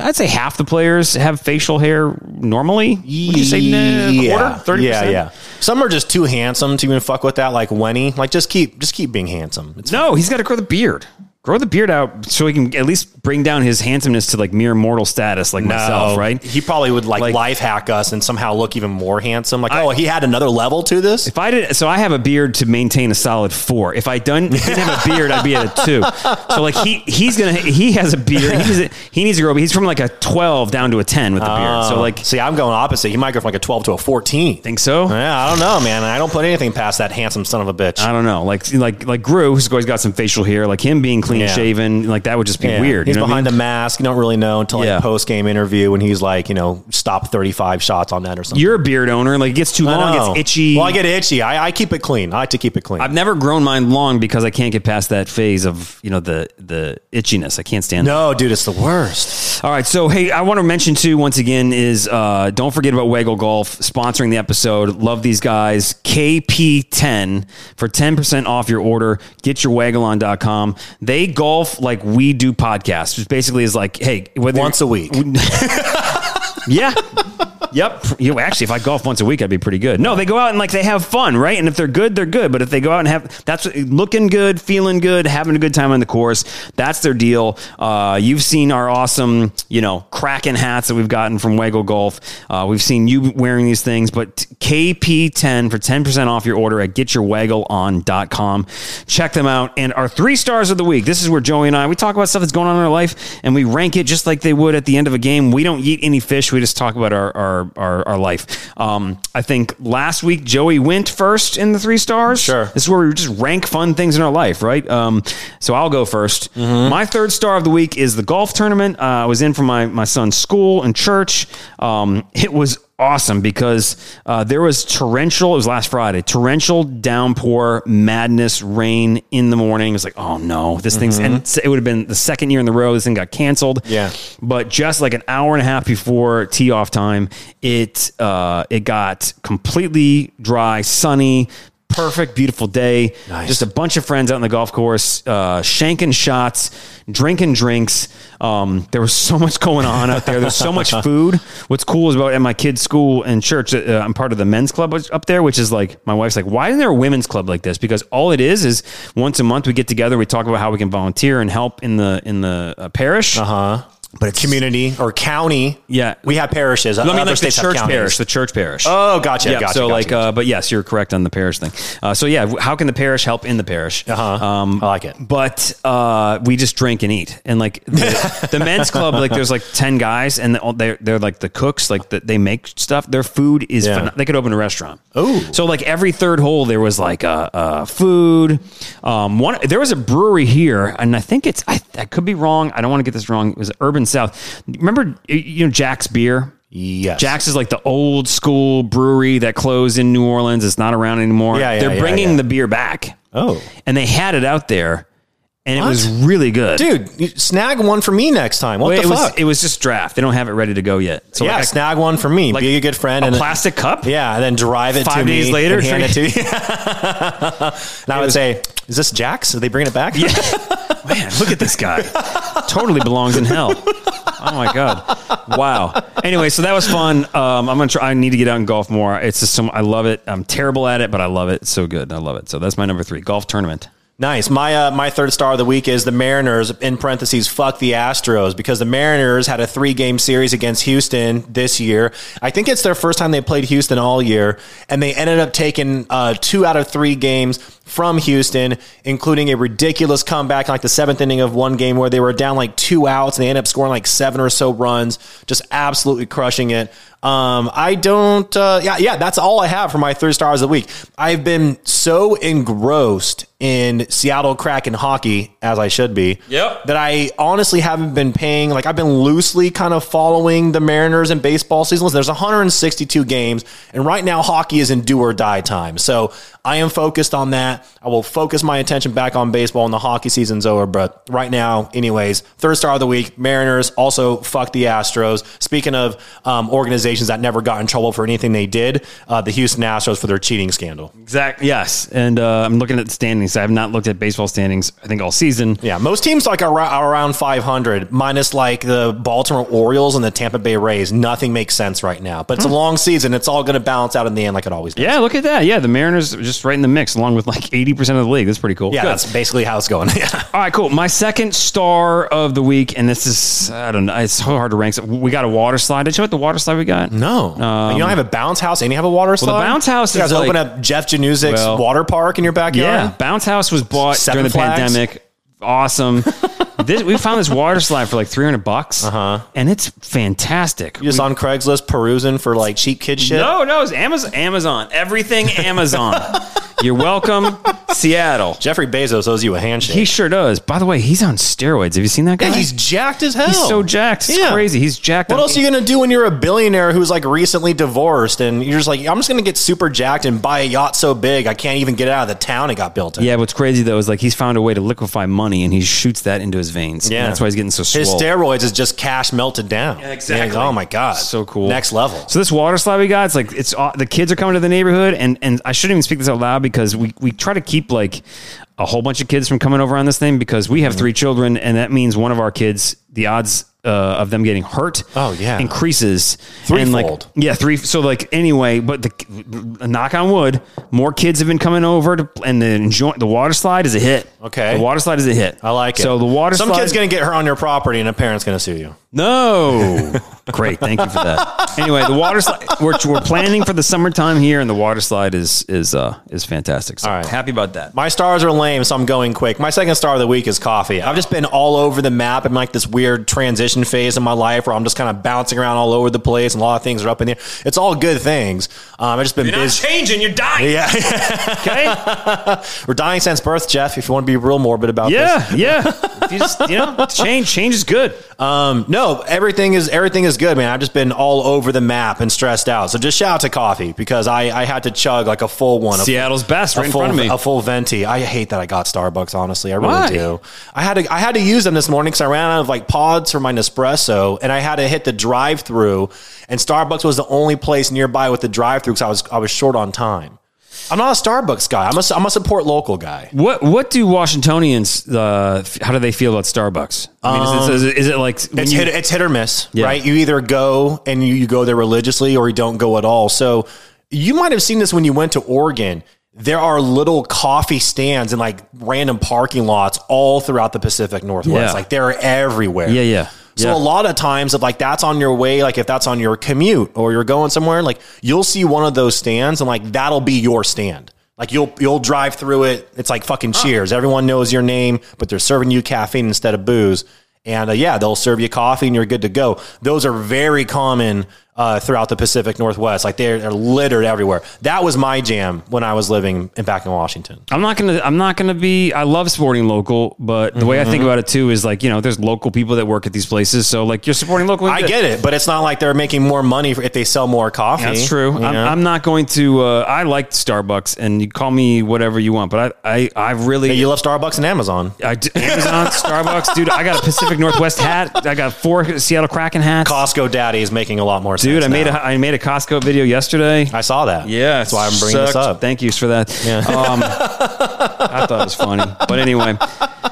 I'd say half the players have facial hair normally. Would you say nah, quarter, thirty yeah, percent? yeah. Some are just too handsome to even fuck with that, like Wenny. Like just keep just keep being handsome. It's No, he's got to grow the beard. Grow the beard out so he can at least bring down his handsomeness to like mere mortal status, like myself, right? He probably would like, Like- life hack us and somehow look even more handsome. Like, oh, he had another level to this. If I did, so I have a beard to maintain a solid four. If I done didn't have a beard, I'd be at a two. So like he he's gonna he has a beard. He needs, he needs to grow. But he's from like a twelve down to a ten with the beard. So oh. like see, I'm going opposite. He might go from like a 12 to a 14. think so. Yeah, I don't know, man. I don't put anything past that handsome son of a bitch. I don't know. Like like like Gru, who's always got some facial hair. Like him being clean Yeah. shaven. Like that would just be Yeah. weird. He's what I behind mean? the mask. You don't really know until like Yeah. post game interview when he's like, you know, stop 35 shots on that or something. You're a beard owner. Like it gets too I long. know. It's itchy. Well, I get itchy. I, I keep it clean. I like to keep it clean. I've never grown mine long because I can't get past that phase of you know the the itchiness. I can't stand. no, dude, it's the worst. All right, so hey, I want to mention too once again is uh, don't forget about Waggle Golf sponsoring the episode. Love these guys. KP10 for 10% off your order. Get your waggleon.com. They golf like we do podcasts, which basically is like, hey, whether Once a week. yeah. Yep. You actually, if I golf once a week, I'd be pretty good. No, they go out and like they have fun, right? And if they're good, they're good. But if they go out and have that's looking good, feeling good, having a good time on the course, that's their deal. Uh, you've seen our awesome, you know, Kraken hats that we've gotten from Waggle Golf. Uh, we've seen you wearing these things, but KP10 for 10% off your order at getyourwaggleon.com. Check them out. And our three stars of the week. This is where Joey and I we talk about stuff that's going on in our life and we rank it just like they would at the end of a game. We don't eat any fish. We just talk about our our, our, our life. Um, I think last week Joey went first in the three stars. Sure. This is where we just rank fun things in our life, right? Um, so I'll go 1st My third star of the week is the golf tournament. Uh, I was in for my, my son's school and church. Um, it was awesome because uh, there was torrential, it was last Friday, torrential downpour, madness, rain in the morning. It was like, oh no, this thing's, and it would have been the second year in the row this thing got canceled. Yeah. But just like an hour and a half before tee off time, it uh, it got completely dry, sunny, perfect, beautiful day. Nice. Just a bunch of friends out on the golf course, uh, shanking shots, drinking drinks. Um, there was so much going on out there. There's so much food. What's cool is about at my kids' school and church. Uh, I'm part of the men's club up there, which is like my wife's like, why isn't there a women's club like this? Because all it is is once a month we get together, we talk about how we can volunteer and help in the in the uh, parish. Uh huh. But it's Community or county. Yeah. We have parishes. I mean, Other like the church parish, the church parish. Oh, gotcha. yeah. gotcha. so gotcha, like, gotcha. uh, but yes, you're correct on the parish thing. Uh, so yeah, how can the parish help in the parish? Uh-huh. Um, I like it. But uh, we just drink and eat, and like the, the men's club, like there's like ten guys, and they're they're like the cooks, like the, they make stuff. Their food is Yeah. phen- they could open a restaurant. Oh, so like every third hole there was like uh, uh, food. Um, one there was a brewery here, and I think it's I, I could be wrong. I don't want to get this wrong. It was Urban South. Remember you know Jax beer. yes. Jax is like the old school brewery that closed in New Orleans. It's not around anymore. Yeah, yeah, They're yeah, bringing yeah. the beer back. Oh. And they had it out there and What? it was really good. Dude, snag one for me next time. What Well, the it was fuck? it was just draft. They don't have it ready to go yet. So yeah, like, snag one for me. like Be a good friend. a and plastic cup? Yeah, and then drive it Five to me days later, and hand it to you. and I would say, "Is this Jax? Are they bringing it back?" Yeah. Man, look at this guy. totally belongs in hell. Oh my god! Wow. Anyway, so that was fun. Um, I'm gonna try. I need to get out and golf more. It's just some. I love it. I'm terrible at it, but I love it. It's so good. I love it. So that's my number three golf tournament. Nice. My uh, my third star of the week is the Mariners. In parentheses, fuck the Astros because the Mariners had a three game series against Houston this year. I think it's their first time they played Houston all year, and they ended up taking uh, two out of three games from Houston, including a ridiculous comeback in like the seventh inning of one game where they were down like two outs and they ended up scoring like seven or so runs, just absolutely crushing it. Um, I don't, uh, yeah, yeah, that's all I have for my three stars of the week. I've been so engrossed in Seattle Kraken hockey, as I should be, Yep. that I honestly haven't been paying, like, I've been loosely kind of following the Mariners and baseball seasons. There's 162 games, and right now, hockey is in do or die time. So I am focused on that. I will focus my attention back on baseball when the hockey season's over. But right now, anyways, third star of the week, Mariners. Also, fuck the Astros. Speaking of um, organizations that never got in trouble for anything they did, uh, the Houston Astros for their cheating scandal. Exactly. Yes. And uh, I'm looking at the standings. I have not looked at baseball standings. I think all season. Yeah, most teams like are, are around 500, minus like the Baltimore Orioles and the Tampa Bay Rays. Nothing makes sense right now, but it's a long season. It's all going to balance out in the end, like it always does. Yeah, look at that. Yeah, the Mariners are just right in the mix, along with like 80% of the league. That's pretty cool. Yeah, Good. that's basically how it's going. yeah. All right, cool. My second star of the week, and this is, I don't know, it's so hard to rank. We got a water slide. Did you know what the water slide we got? No, um, you don't have a bounce house and you have a water slide. The bounce house You guys is open like- up Jeff Januzik's Well, water park in your backyard. Yeah, Bounce House was bought Seven during the Flags? pandemic. Awesome. this, we found this water slide for like 300 bucks. Uh-huh. And it's fantastic. You just on Craigslist perusing for like cheap kid shit. No, no, it's Amazon. Amazon. Everything Amazon. You're welcome, Seattle. Jeffrey Bezos owes you a handshake. He sure does. By the way, he's on steroids. Have you seen that guy? yeah, he's jacked as hell. He's so jacked. It's Yeah. crazy. He's jacked. What else are you gonna do when you're a billionaire who's like recently divorced and you're just like, I'm just gonna get super jacked and buy a yacht so big I can't even get it out of the town it got built in. Yeah, what's crazy though is like he's found a way to liquefy money and he shoots that into his veins. Yeah. And that's why he's getting so His steroids is just cash melted down. Yeah, exactly. Yeah, oh my god, So cool. Next level. So this water slide we got, it's like it's aw- the kids are coming to the neighborhood, and and I shouldn't even speak this out loud because we we try to keep like a whole bunch of kids from coming over on this thing because we have three children, and that means one of our kids the odds uh, of them getting hurt Oh, yeah. increases And, like, Threefold. yeah three so like anyway but the knock on wood more kids have been coming over to and the enjoy the water slide is a hit Okay. the water slide is a hit I like it. so the water slide. Some slide kid's gonna get hurt on your property, and a parent's gonna sue you. no. Great. Thank you for that. Anyway, the water slide we're, we're planning for the summertime here and the water slide is is uh is fantastic. So All right. happy about that. My stars are lame, so I'm going quick. My second star of the week is coffee. I've just been all over the map. I'm like this weird transition phase in my life where I'm just kind of bouncing around all over the place, and a lot of things are up in the air. It's all good things. Um, I've just been busy. changing, you're dying. Yeah, Okay? we're dying since birth, Jeff. If you want to be real morbid about this. Yeah, yeah. If you just, you know, change change is good. Um, no, everything is everything is good, man. I've just been all over the map and stressed out. So just shout out to coffee because I, I had to chug like a full one. a- Seattle's best a right in full, front of me. A full venti. I hate that I got Starbucks. Honestly, I really Why? do. I had to I had to use them this morning because I ran out of like pods for my Nespresso, and I had to hit the drive through. And Starbucks was the only place nearby with the drive through because I was I was short on time. I'm not a Starbucks guy. I'm a I'm a support local guy. What what do Washingtonians uh how do they feel about Starbucks? I mean, is, it, is, it, is it like It's you- hit, it's hit or miss, Yeah. right? You either go and you, you go there religiously or you don't go at all. So you might have seen this when you went to Oregon. There are little coffee stands in like random parking lots all throughout the Pacific Northwest. Yeah. Like they're everywhere. Yeah, yeah. So Yeah. a lot of times if like that's on your way, like if that's on your commute or you're going somewhere, like you'll see one of those stands and like that'll be your stand. Like you'll you'll drive through it. It's like fucking cheers. Everyone knows your name, but they're serving you caffeine instead of booze. And uh, yeah, they'll serve you coffee and you're good to go. Those are very common uh, throughout the Pacific Northwest. Like they're, they're littered everywhere. That was my jam when I was living in, back in Washington. I'm not gonna. I'm not gonna be. I love supporting local, but the way I Mm-hmm. think about it too is like you know, there's local people that work at these places, so like you're supporting local. I get it, but it's not like they're making more money if they sell more coffee. That's true. I'm. I'm not going to. Uh, I like Starbucks, and you call me whatever you want, but I, I, I really. You love Starbucks and Amazon. I d- Amazon, Starbucks, dude. I got a Pacific Northwest hat. I got four Seattle Kraken hats. Costco Daddy is making a lot more sense. Dude, I made now. a I made a Costco video yesterday. I saw that. Yeah, that's why I'm bringing this up. Thank you for that. Um, I thought it was funny, but anyway.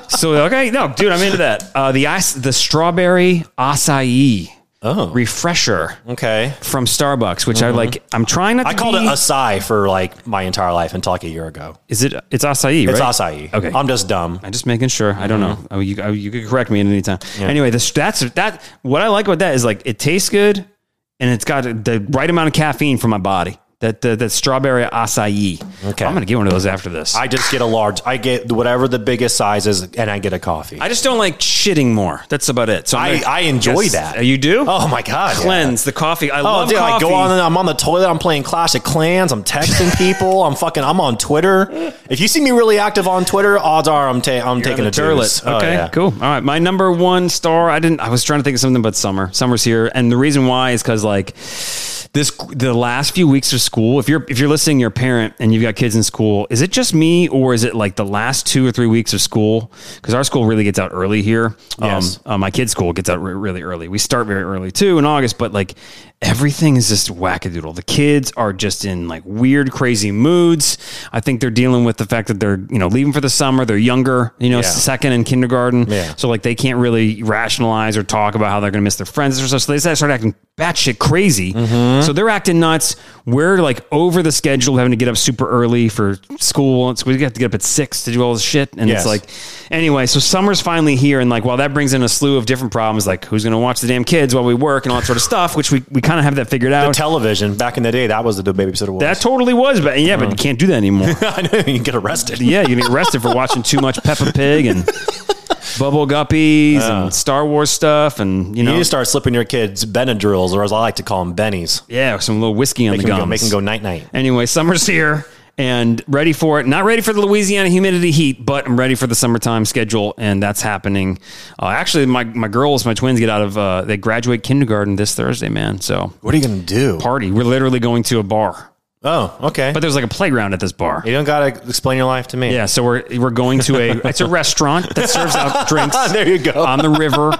So okay, no, dude, I'm into that. Uh, the ice, the strawberry acai Oh. refresher Okay. from Starbucks, which I like. I'm trying not. to I called be, it acai for like my entire life until like a year ago. Is it? It's acai, right? It's acai. Okay. I'm just dumb. I'm just making sure. I don't know. Mm-hmm. Oh, you, oh, you could correct me at any time. Anyway, this that's that. What I like about that is like it tastes good, and it's got the right amount of caffeine for my body. That that, that strawberry acai. Okay. I'm gonna get one of those after this. I, I just get a large. I get whatever the biggest size is, and I get a coffee. I, just don't like shitting more. That's about it. So I'm gonna- I enjoy Yes. that. You do? oh my god! yeah. cleanse the coffee. I Oh, love dude, I go on. And I'm on the toilet. I'm playing Clash of Clans. I'm texting people. I'm fucking. I'm on Twitter. If you see me really active on Twitter, odds are I'm, ta- I'm You're taking a toilet. Oh, Okay, yeah. cool. All right, my number one star. I didn't. I was trying to think of something but summer. Summer's here, and the reason why is because like this the last few weeks of school. If you're if you're listening, you're a parent and you've got kids in school. Is it just me, or is it like the last two or three weeks of school? Because our school really gets out early here. Yes. Um, uh, my kid's school gets out re- really early. We start very early too in August, but like everything is just wackadoodle. The kids are just in like weird, crazy moods. I think they're dealing with the fact that they're you know leaving for the summer. They're younger, you know, Yeah. second in kindergarten. Yeah. So like they can't really rationalize or talk about how they're going to miss their friends or so. So they start acting batshit crazy. Mm-hmm. So they're acting nuts. We're like over the schedule, having to get up super early for school. So we have to get up at six to do all this shit. And Yes. it's like, anyway, so summer's finally here. And like, while that brings in a slew of different problems, like who's going to watch the damn kids while we work and all that sort of stuff, which we, we kind of have that figured out. Television back in the day, that was the babysitter. Was. that totally was, but yeah, but uh-huh. you can't do that anymore. I know you can get arrested. yeah, you get arrested for watching too much Peppa Pig and Bubble Guppies and uh. Star Wars stuff, and you You know, you start slipping your kids Benadryls, or as I like to call them, Bennies. yeah, some little whiskey on Make the gums. go, make them go night night. Anyway, summer's here and ready for it. Not ready for the Louisiana humidity heat, but I'm ready for the summertime schedule, and that's happening. Uh, actually, my my girls, my twins, get out of uh, they graduate kindergarten this Thursday, man. So What are you gonna do? party. We're literally going to a bar, Oh, okay. but there's like a playground at this bar. you don't gotta explain your life to me. Yeah, so we're we're going to a it's a restaurant that serves out drinks. There you go. on the river.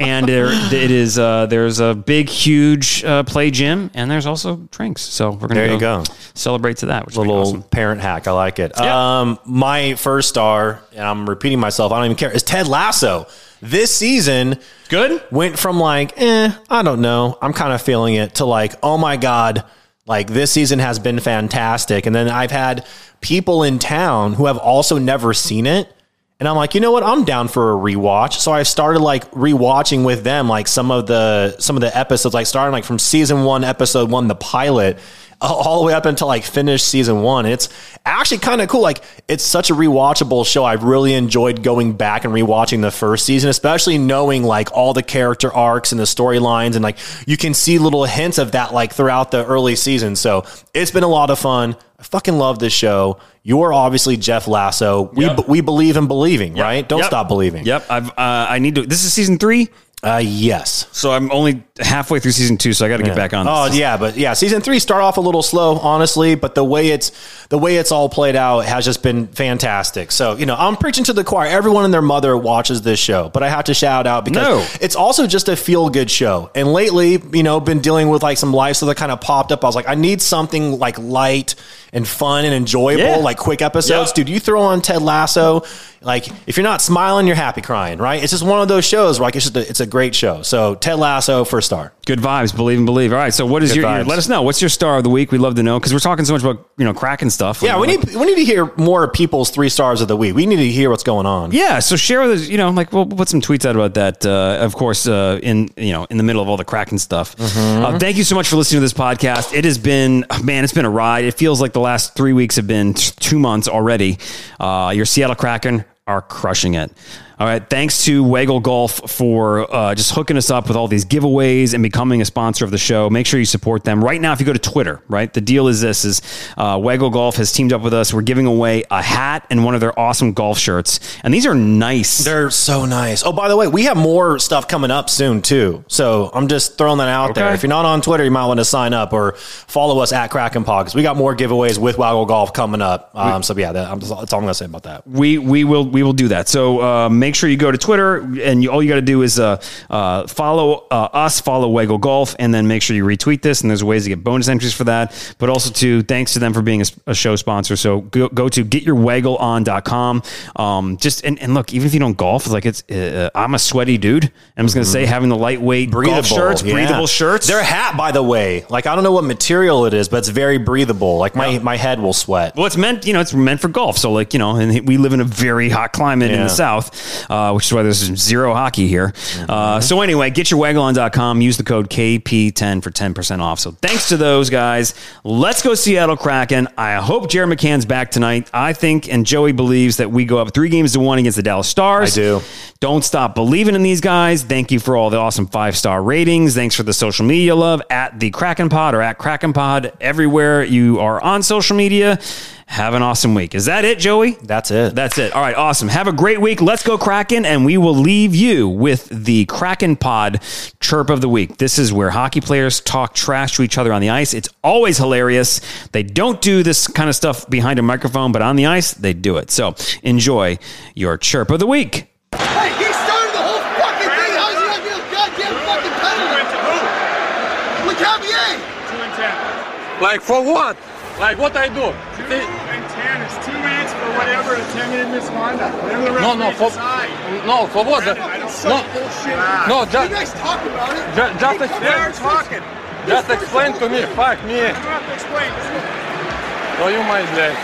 and there, it is uh, there's a big, huge uh, play gym, and there's also drinks. So we're gonna There you go. celebrate to that, which little awesome. parent hack. I like it. Yeah. Um, my first star, and I'm repeating myself. I don't even care. Is Ted Lasso. This season Good. went from like, eh, I don't know. I'm kind of feeling it to like, oh my god, like this season has been fantastic. And then I've had people in town who have also never seen it. And I'm like, you know what? I'm down for a rewatch. So I started like rewatching with them, like some of the some of the episodes, like starting like from season one, episode one, the pilot, all the way up until like finish season one. It's actually kind of cool. Like it's such a rewatchable show. I've really enjoyed going back and rewatching the first season, especially knowing like all the character arcs and the storylines, and like you can see little hints of that like throughout the early season. So it's been a lot of fun. I fucking love this show. You're obviously Jeff Lasso. We Yep. we believe in believing, right? Don't Yep. stop believing. Yep. I've uh, I need to. This is season three, Uh, yes. so I'm only halfway through season two, so I got to get back on. Oh yeah, but yeah, season three start off a little slow, honestly, but the way it's the way it's all played out has just been fantastic. So you know, I'm preaching to the choir. Everyone and their mother watches this show, but I have to shout out because No. it's also just a feel good show. And lately, you know, been dealing with like some life stuff that kind of popped up. I was like, I need something like light and fun and enjoyable, Yeah. like quick episodes. Yeah. Dude, you throw on Ted Lasso, like if you're not smiling, you're happy crying, right? It's just one of those shows where like it's just a, it's a great show. So Ted Lasso, first star. Good vibes, believe and believe. All right, so what is your, your? Let us know. What's your star of the week? We'd love to know because we're talking so much about you know Kraken stuff. Yeah, we Like- need we need to hear more people's three stars of the week. We need to hear what's going on. Yeah, so share with us. You know, like we'll put some tweets out about that. Uh, of course, uh, in you know, in the middle of all the Kraken stuff. Uh, thank you so much for listening to this podcast. It has been, man, it's been a ride. It feels like the last three weeks have been t- two months already. Uh, your Seattle Kraken are crushing it. All right, thanks to Waggle Golf for uh, just hooking us up with all these giveaways and becoming a sponsor of the show. Make sure you support them right now. If you go to Twitter, right, the deal is this: is uh, Waggle Golf has teamed up with us. We're giving away a hat and one of their awesome golf shirts, and these are nice. They're so nice. Oh, by the way, we have more stuff coming up soon too. So I'm just throwing that out there. If you're not on Twitter, you might want to sign up or follow us at Kraken Pod because we got more giveaways with Waggle Golf coming up. Um, so yeah, that, I'm just, that's all I'm gonna say about that. we we will we will do that. So uh, make sure you go to Twitter, and you, all you got to do is uh, uh, follow uh, us, follow Waggle Golf, and then make sure you retweet this. And there's ways to get bonus entries for that. But also to thanks to them for being a, a show sponsor. So go, go to getyourwaggleon.com. Um, just and, and look, even if you don't golf, like it's uh, I'm a sweaty dude. I'm just gonna say having the lightweight golf shirts, yeah. breathable shirts. Their hat, by the way, like I don't know what material it is, but it's very breathable. Like my my head will sweat. Well, it's meant, you know, it's meant for golf. So, like, you know, and we live in a very hot climate in the South, uh, which is why there's zero hockey here. Mm-hmm. Uh, so, anyway, get your wagon.com, use the code KP10 for 10% off. So, thanks to those guys. Let's go Seattle Kraken. I hope Jared McCann's back tonight. I think, and Joey believes that we go up three games to one against the Dallas Stars. I do. Don't stop believing in these guys. Thank you for all the awesome five star ratings. Thanks for the social media love at the Kraken Pod or at Kraken Pod everywhere you are on social media. Have an awesome week. Is that it, Joey? That's it. That's it. All right, awesome. Have a great week. Let's go Kraken, and we will leave you with the Kraken Pod chirp of the week. This is where hockey players talk trash to each other on the ice. It's always hilarious. They don't do this kind of stuff behind a microphone, but on the ice, they do it. So enjoy your chirp of the week. Hey, he started the whole fucking thing. How is he not getting a goddamn fucking penalty? Le Cavier! Two and ten. Like for what? Like what I do? Two and ten. Two weeks for whatever a ten minute misconduct. Whatever the No, no, for decide. no, for what? Such No, bullshit. no, You just guys talk about it. ju- just They're explain. talking. Just explain to me. Fuck me. I don't have to explain. Oh, you my leg.